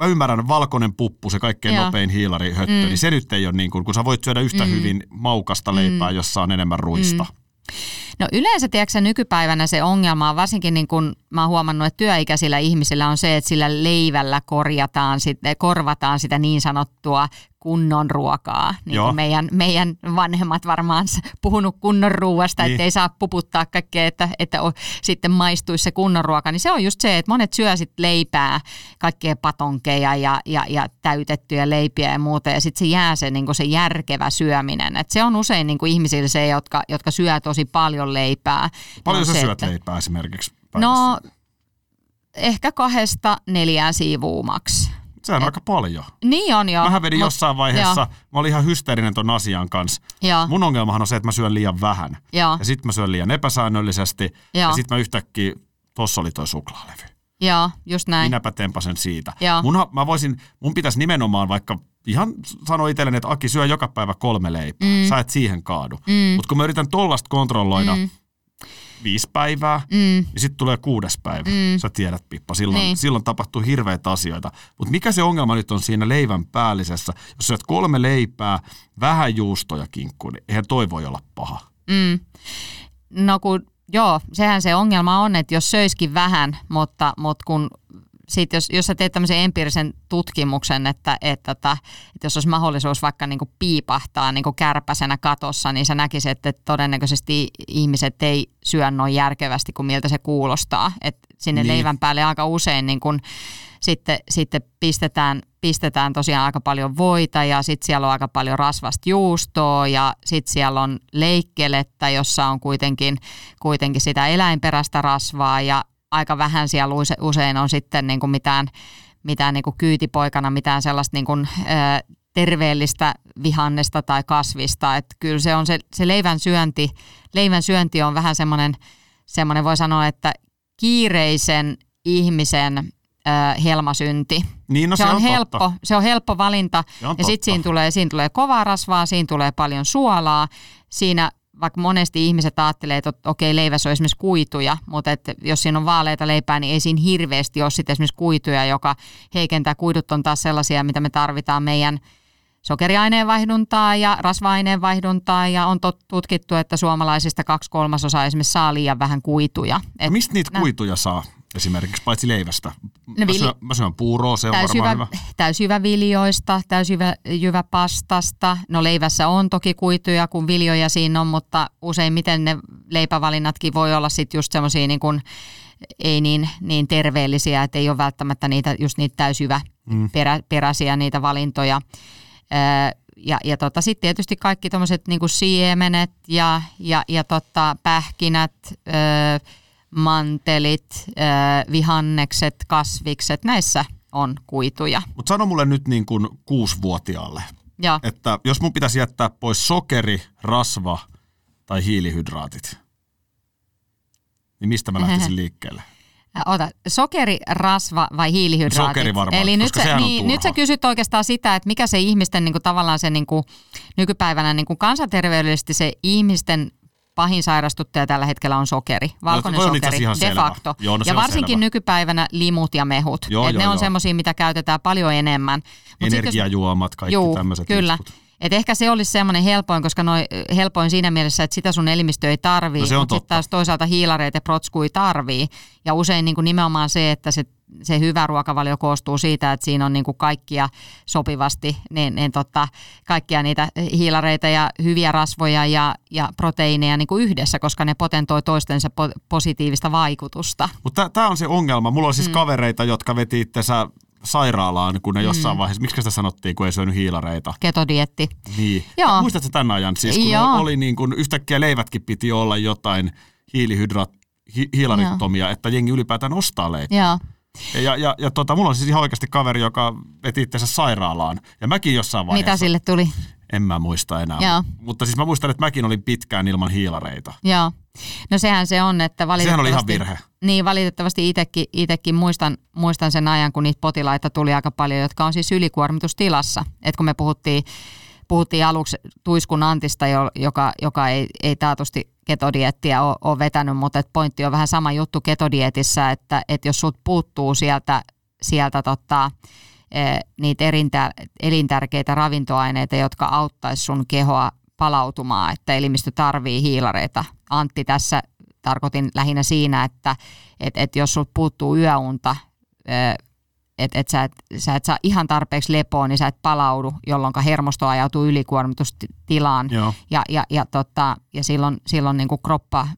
mä ymmärrän, valkoinen puppu, se kaikkein Joo. nopein hiilari höttö, mm. niin se nyt ei ole niin kuin, kun sä voit syödä yhtä mm. hyvin maukasta leipää, mm. jossa on enemmän ruista. Mm. No yleensä, tiedätkö, nykypäivänä se ongelma on varsinkin niin kun mä oon huomannut, että työikäisillä ihmisillä on se, että sillä leivällä korjataan, sit, korvataan sitä niin sanottua kunnon ruokaa. Niin Joo. kuin meidän, meidän vanhemmat varmaan puhunut kunnon ruoasta, Niin. ettei saa puputtaa kaikkea, että, että o, sitten maistuisi se kunnon ruoka. Niin se on just se, että monet syö sit leipää, kaikkea patonkeja ja, ja, ja täytettyjä leipiä ja muuta. Ja sitten se jää se, niin se järkevä syöminen. Et se on usein niin ihmisillä se, jotka, jotka syö tosi paljon leipää. Paljon on sä se, syöt että- leipää esimerkiksi päivässä? No ehkä kahdesta neljään siivua maks. Sehän on aika paljon. Niin on joo. Mähän vedin Mut- jossain vaiheessa, Joo, mä olin ihan hysteerinen ton asian kanssa. joo, Mun ongelmahan on se, että mä syön liian vähän. joo, Ja sitten mä syön liian epäsäännöllisesti. Joo. Ja sitten mä yhtäkkiä, tossa oli toi suklaalevy. Joo, just näin. Minäpä tempasen siitä. Joo. Mun, mä voisin, mun pitäisi nimenomaan vaikka ihan sanoa itselleni, että Aki syö joka päivä kolme leipää. Mm. Sä et siihen kaadu. Mm. Mutta kun mä yritän tollasta kontrolloida mm. viisi päivää, mm. niin sitten tulee kuudes päivä. Mm. Sä tiedät, Pippa, silloin, niin. Niin. silloin tapahtuu hirveitä asioita. Mutta mikä se ongelma nyt on siinä leivän päällisessä? Jos syöt kolme leipää, vähän juustoja kinkkuun, niin eihän toi voi olla paha. Mm. No kun, joo, sehän se ongelma on, että jos söiskin vähän, mutta, mutta kun sit jos, jos sä teet tämmöisen empiirisen tutkimuksen, että, että, että, että jos olisi mahdollisuus vaikka niin piipahtaa niin kärpäsenä katossa, niin sä näkisit, että todennäköisesti ihmiset ei syö noin järkevästi kuin miltä se kuulostaa. Et sinne Niin. niin. leivän päälle aika usein niin kun sitten, sitten pistetään, pistetään tosiaan aika paljon voita ja sitten siellä on aika paljon rasvasta juustoa ja sitten siellä on leikkelettä, jossa on kuitenkin, kuitenkin sitä eläinperäistä rasvaa ja aika vähän siellä use- usein on sitten niin kuin mitään, mitään niin kuin kyytipoikana, mitään sellaista niin kuin, ö, terveellistä vihannesta tai kasvista. Että kyllä se on se, se leivän syönti, leivän syönti on vähän semmoinen, semmoinen voi sanoa, että kiireisen ihmisen helmasynti. Niin, no se, se on, on helppo, totta. se on helppo valinta. On ja sitten siinä tulee, siinä tulee kovaa rasvaa, siinä tulee paljon suolaa. Siinä vaikka monesti ihmiset ajattelee, että okei, leivässä on esimerkiksi kuituja, mutta että jos siinä on vaaleita leipää, niin ei siinä hirveästi ole sitten esimerkiksi kuituja, joka heikentää. Kuidut on taas sellaisia, mitä me tarvitaan meidän sokeriaineenvaihduntaa ja rasva-aineenvaihduntaa ja on tot, tutkittu, että suomalaisista kaksi kolmasosaa esimerkiksi saa liian vähän kuituja. Et No Mistä niitä nä- kuituja saa esimerkiksi, paitsi leivästä? Mä, vili- syön, mä syön puuroa, se on varmaan hyvä. täysjyväviljoista, täysjyväpastasta. No leivässä on toki kuituja, kun viljoja siinä on, mutta useimmiten ne leipävalinnatkin voi olla sitten just semmoisia niin kuin ei niin, niin terveellisiä, että ei ole välttämättä niitä, just niitä täysjyvä Mm. perä, peräisiä niitä valintoja. Öö, ja ja tota, sitten tietysti kaikki tuommoiset niinku siemenet ja, ja, ja tota, pähkinät, öö, mantelit, vihannekset, kasvikset, näissä on kuituja. Mutta sano mulle nyt niin kuin kuusivuotiaalle, Ja että jos mun pitäisi jättää pois sokeri, rasva tai hiilihydraatit, niin mistä mä *laughs* lähtisin liikkeelle? Ota, sokeri, rasva vai hiilihydraatit? Sokeri varmaan, Eli nyt sä, niin, nyt sä kysyt oikeastaan sitä, että mikä se ihmisten niin kuin, tavallaan se niin kuin, nykypäivänä niin kuin kansanterveydellisesti se ihmisten pahin sairastuttaja tällä hetkellä on sokeri, valkoinen toi on itse sokeri, de selvä. facto. Joo, no ja varsinkin selvä. nykypäivänä limut ja mehut. Joo, Et joo, ne on semmoisia, mitä käytetään paljon enemmän. Mut Energiajuomat, kaikki Juu, tämmöiset kyllä. Et ehkä se olisi semmoinen helpoin, koska noi, helpoin siinä mielessä, että sitä sun elimistö ei tarvii, No mutta sitten taas toisaalta hiilareita ja protskui tarvii. Ja usein niin kuin nimenomaan se, että se, se hyvä ruokavalio koostuu siitä, että siinä on niin kuin kaikkia sopivasti, niin, niin tota, kaikkia niitä hiilareita ja hyviä rasvoja ja, ja proteiineja niin kuin yhdessä, koska ne potentoi toistensa po- positiivista vaikutusta. Mutta tämä on se ongelma. Mulla on siis mm. kavereita, jotka veti itsensä sairaalaan, kun ne jossain vaiheessa, miksi sitä sanottiin, kun ei syönyt hiilareita. Ketodietti. Niin. Joo. Muistatko tämän ajan? Siis kun Joo. oli niin kuin, yhtäkkiä leivätkin piti olla jotain hiilihydraat, hi, hiilarittomia, että jengi ylipäätään ostaa leipää. Joo. Ja, ja, ja tota, mulla on siis ihan oikeasti kaveri, joka veti itsensä sairaalaan. Ja mäkin jossain vaiheessa. Mitä sille tuli? En mä muista enää. Joo. Mutta siis mä muistan, että mäkin olin pitkään ilman hiilareita. Joo. No sehän se on, että valitettavasti... Sehän oli ihan virhe. Niin, valitettavasti itsekin, itekin muistan, muistan sen ajan, kun niitä potilaita tuli aika paljon, jotka on siis ylikuormitustilassa. Et kun me puhuttiin, puhuttiin aluksi Tuiskun Antista, jo- joka, joka ei, ei taatusti ketodiettiä ole, ole vetänyt, mutta et pointti on vähän sama juttu ketodietissä, että, että jos sut puuttuu sieltä, sieltä tota, eh, niitä erintä, elintärkeitä ravintoaineita, jotka auttaisi sun kehoa palautumaan, että elimistö tarvii hiilareita. Antti tässä tarkoitin lähinnä siinä, että et, et jos sulta puuttuu yöunta, että et sä, et, sä et saa ihan tarpeeksi lepoa, niin sä et palaudu, jolloin hermosto ajautuu ylikuormitustilaan Joo. ja, ja, ja, tota, ja silloin, silloin niin kuin kroppa,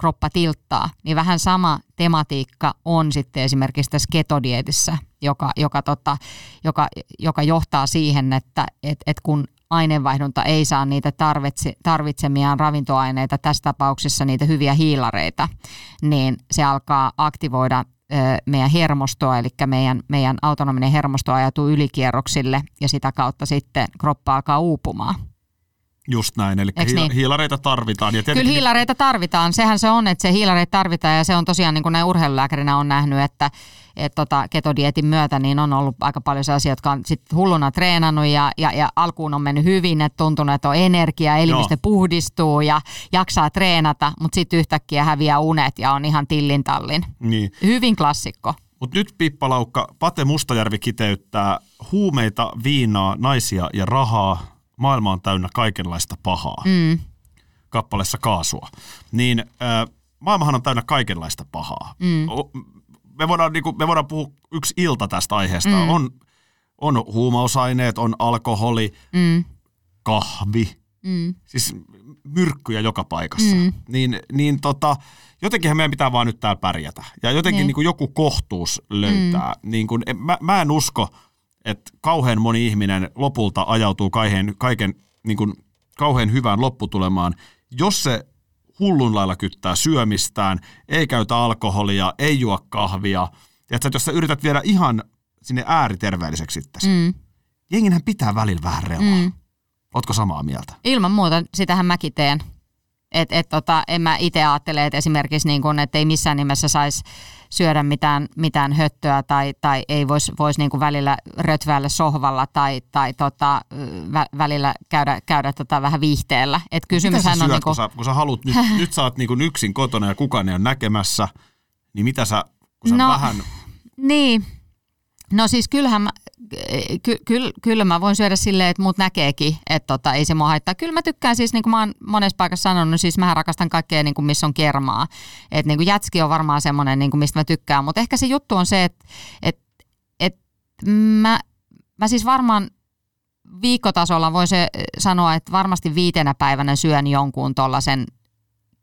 kroppa tilttaa. Niin vähän sama tematiikka on sitten esimerkiksi tässä ketodietissä, joka, joka, tota, joka, joka johtaa siihen, että et, et kun aineenvaihdunta ei saa niitä tarvitse, tarvitsemiaan ravintoaineita, tässä tapauksessa niitä hyviä hiilareita, niin se alkaa aktivoida meidän hermostoa, eli meidän, meidän autonominen hermosto ajatuu ylikierroksille ja sitä kautta sitten kroppa alkaa uupumaan. Just näin, eli hiila- niin? hiilareita tarvitaan. Ja Kyllä tietenkin- hiilareita tarvitaan, sehän se on, että se hiilareita tarvitaan ja se on tosiaan niin kuin näin urheilulääkärinä on nähnyt, että et tota, ketodietin myötä niin on ollut aika paljon sellaisia, jotka on sit hulluna treenannut ja, ja, ja alkuun on mennyt hyvin, että tuntunut, että on energia, elimistö Joo. puhdistuu ja jaksaa treenata, mutta sitten yhtäkkiä häviää unet ja on ihan tillin tallin. Niin. Hyvin klassikko. Mutta nyt Pippalaukka, Pate Mustajärvi kiteyttää huumeita, viinaa, naisia ja rahaa. Maailma on täynnä kaikenlaista pahaa. Mm. Kappaleessa kaasua. Niin äh, maailmahan on täynnä kaikenlaista pahaa. Mm. Me voidaan, niinku, me voidaan puhua yksi ilta tästä aiheesta. Mm. On, on huumausaineet, on alkoholi, Mm. kahvi, Mm. siis myrkkyjä joka paikassa. Mm. Niin, niin tota, jotenkinhän meidän pitää vaan nyt täällä pärjätä. Ja jotenkin Niin. niin. kuin joku kohtuus löytää. Niin kuin, mä, mä en usko, että kauhean moni ihminen lopulta ajautuu kaiken, kaiken niin kuin, kauhean hyvään lopputulemaan, jos se hullun lailla kyttää syömistään, ei käytä alkoholia, ei juo kahvia. Ja että jos sä yrität viedä ihan sinne ääriterveelliseksi itsesi, mm. Jenginhän pitää välillä vähän reunaa. Mm. Mm. Ootko samaa mieltä? Ilman muuta, sitähän mäkin teen. Et, et tota, en mä itse ajattele, että esimerkiksi niin kun, että ei missään nimessä saisi syödä mitään, mitään höttöä tai, tai ei voisi vois niin välillä rötväillä sohvalla tai, tai tota, vä, välillä käydä, käydä tota vähän viihteellä. Et Mitä sä syöt, on kun, niinku, sä, kun sä haluat, nyt, *laughs* nyt sä oot niin yksin kotona ja kukaan ei ole näkemässä, niin mitä sä, kun sä No, vähän, Niin. No siis kyllähän mä, ky, ky, kyllä mä voin syödä silleen, että muut näkeekin, että tota, ei se mua haittaa. Kyllä mä tykkään siis, niin kuin mä oon monessa paikassa sanonut, siis mä rakastan kaikkea, niin kuin missä on kermaa. Että niin kuin jätski on varmaan semmoinen, niin kuin mistä mä tykkään, mutta ehkä se juttu on se, että et, et mä, mä siis varmaan viikkotasolla voin se sanoa, että varmasti viitenä päivänä syön jonkun tollasen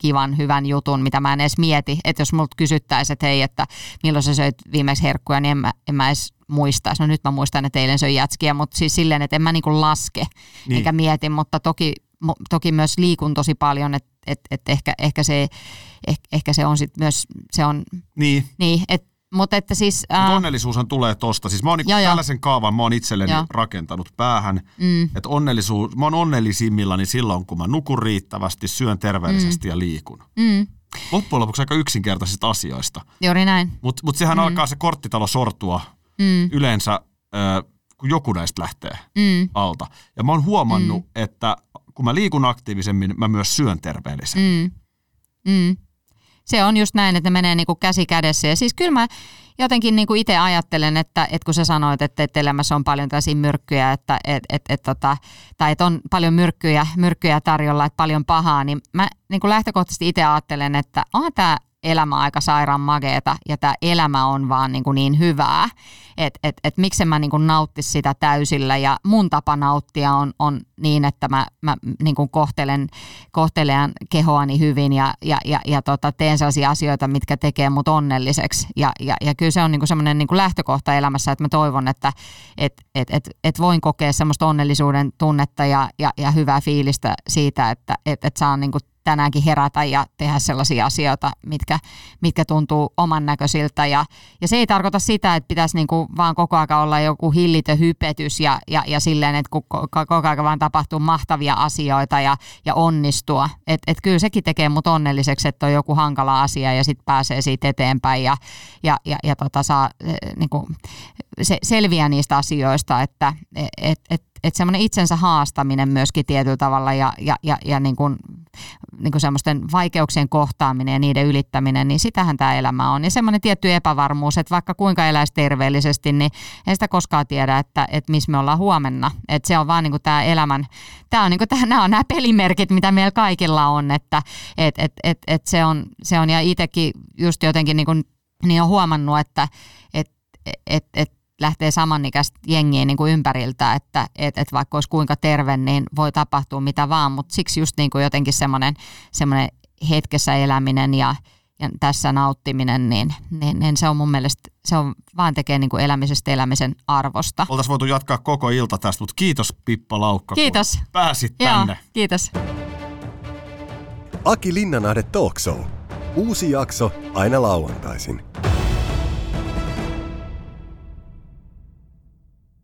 kivan, hyvän jutun, mitä mä en edes mieti. Että jos multa kysyttäisiin, että hei, että milloin sä söit viimeksi herkkuja, niin en mä, en mä edes muistaisi. No nyt mä muistan, että eilen söin jätskiä, mutta siis silleen, että en mä niinku laske Niin. eikä mieti, mutta toki, toki myös liikun tosi paljon, että et, et ehkä, ehkä, se, ehkä, ehkä se on sitten myös, se on, niin, niin, et, mutta että siis... Ää, onnellisuushan tulee tosta. Siis mä oon niin Joo, joo. tällaisen kaavan mä oon itselleni Joo. rakentanut päähän. mm, Että onnellisuus, mä oon onnellisimmillani silloin, kun mä nukun riittävästi, syön terveellisesti ja liikun. mm, Loppujen lopuksi aika yksinkertaisista asioista. juuri näin. Mutta mut sehän mm. alkaa se korttitalo sortua Mm, yleensä, ö, kun joku näistä lähtee mm, alta. Ja mä oon huomannut, mm. että kun mä liikun aktiivisemmin, mä myös syön terveellisemmin. Mm. Mm. Se on just näin, että ne menee niinku käsi kädessä. Ja siis kyllä mä jotenkin niinku itse ajattelen, että, että kun sä sanoit, että, että elämässä on paljon tällaisia myrkkyjä, että, et, et, et, tota, tai että on paljon myrkkyjä, myrkkyjä tarjolla, että paljon pahaa, niin mä niinku lähtökohtaisesti itse ajattelen, että on tämä elämä aika sairaan mageeta ja tämä elämä on vaan niin, kuin niin hyvää, että et, et miksen mä niin kuin nauttisi sitä täysillä? Ja mun tapa nauttia on, on niin, että mä, mä niin kuin kohtelen, kohtelen kehoani hyvin ja, ja, ja, ja tota, teen sellaisia asioita, mitkä tekee mut onnelliseksi. Ja, ja, ja kyllä se on niin semmoinen niin lähtökohta elämässä, että mä toivon, että et, et, et, et voin kokea semmoista onnellisuuden tunnetta ja, ja, ja hyvää fiilistä siitä, että et, et saan niin kuin tänäänkin herätä ja tehdä sellaisia asioita, mitkä, mitkä tuntuu oman näköisiltä. Ja, ja se ei tarkoita sitä, että pitäisi niinku vaan koko ajan olla joku hillitön hypetys ja, ja, ja silleen, että koko ajan vaan tapahtuu mahtavia asioita ja, ja onnistua. Et, et kyllä sekin tekee mut onnelliseksi, että on joku hankala asia ja sitten pääsee siitä eteenpäin ja, ja, ja, ja tota saa eh, niinku, se, selviää niistä asioista, että et, et, et semmoinen itsensä haastaminen myöskin tietyllä tavalla ja, ja, ja, ja niin kuin, niin kuin semmoisten vaikeuksien kohtaaminen ja niiden ylittäminen, niin sitähän tämä elämä on. Ja semmoinen tietty epävarmuus, että vaikka kuinka eläisi terveellisesti, niin ei sitä koskaan tiedä, että, että missä me ollaan huomenna. Että se on vaan niin kuin tämä elämän, tämä on niin kuin, tämä, nämä on nämä pelimerkit, mitä meillä kaikilla on, että et, et, et, et se, on, se on, ja itsekin just jotenkin niin, kuin, niin on huomannut, että et, et, et, lähtee samanikäistä jengiä niin kuin ympäriltä, että et, et vaikka olisi kuinka terve, niin voi tapahtua mitä vaan, mutta siksi just niin kuin jotenkin semmoinen, semmoinen hetkessä eläminen ja, ja tässä nauttiminen, niin, niin, niin se on mun mielestä, se on vaan tekee niin kuin elämisestä elämisen arvosta. Oltaisiin voitu jatkaa koko ilta tästä, mutta kiitos Pippa Laukka, Kiitos. kun pääsit tänne. Joo, kiitos. Aki Linnanahde Talk Show. Uusi jakso aina lauantaisin.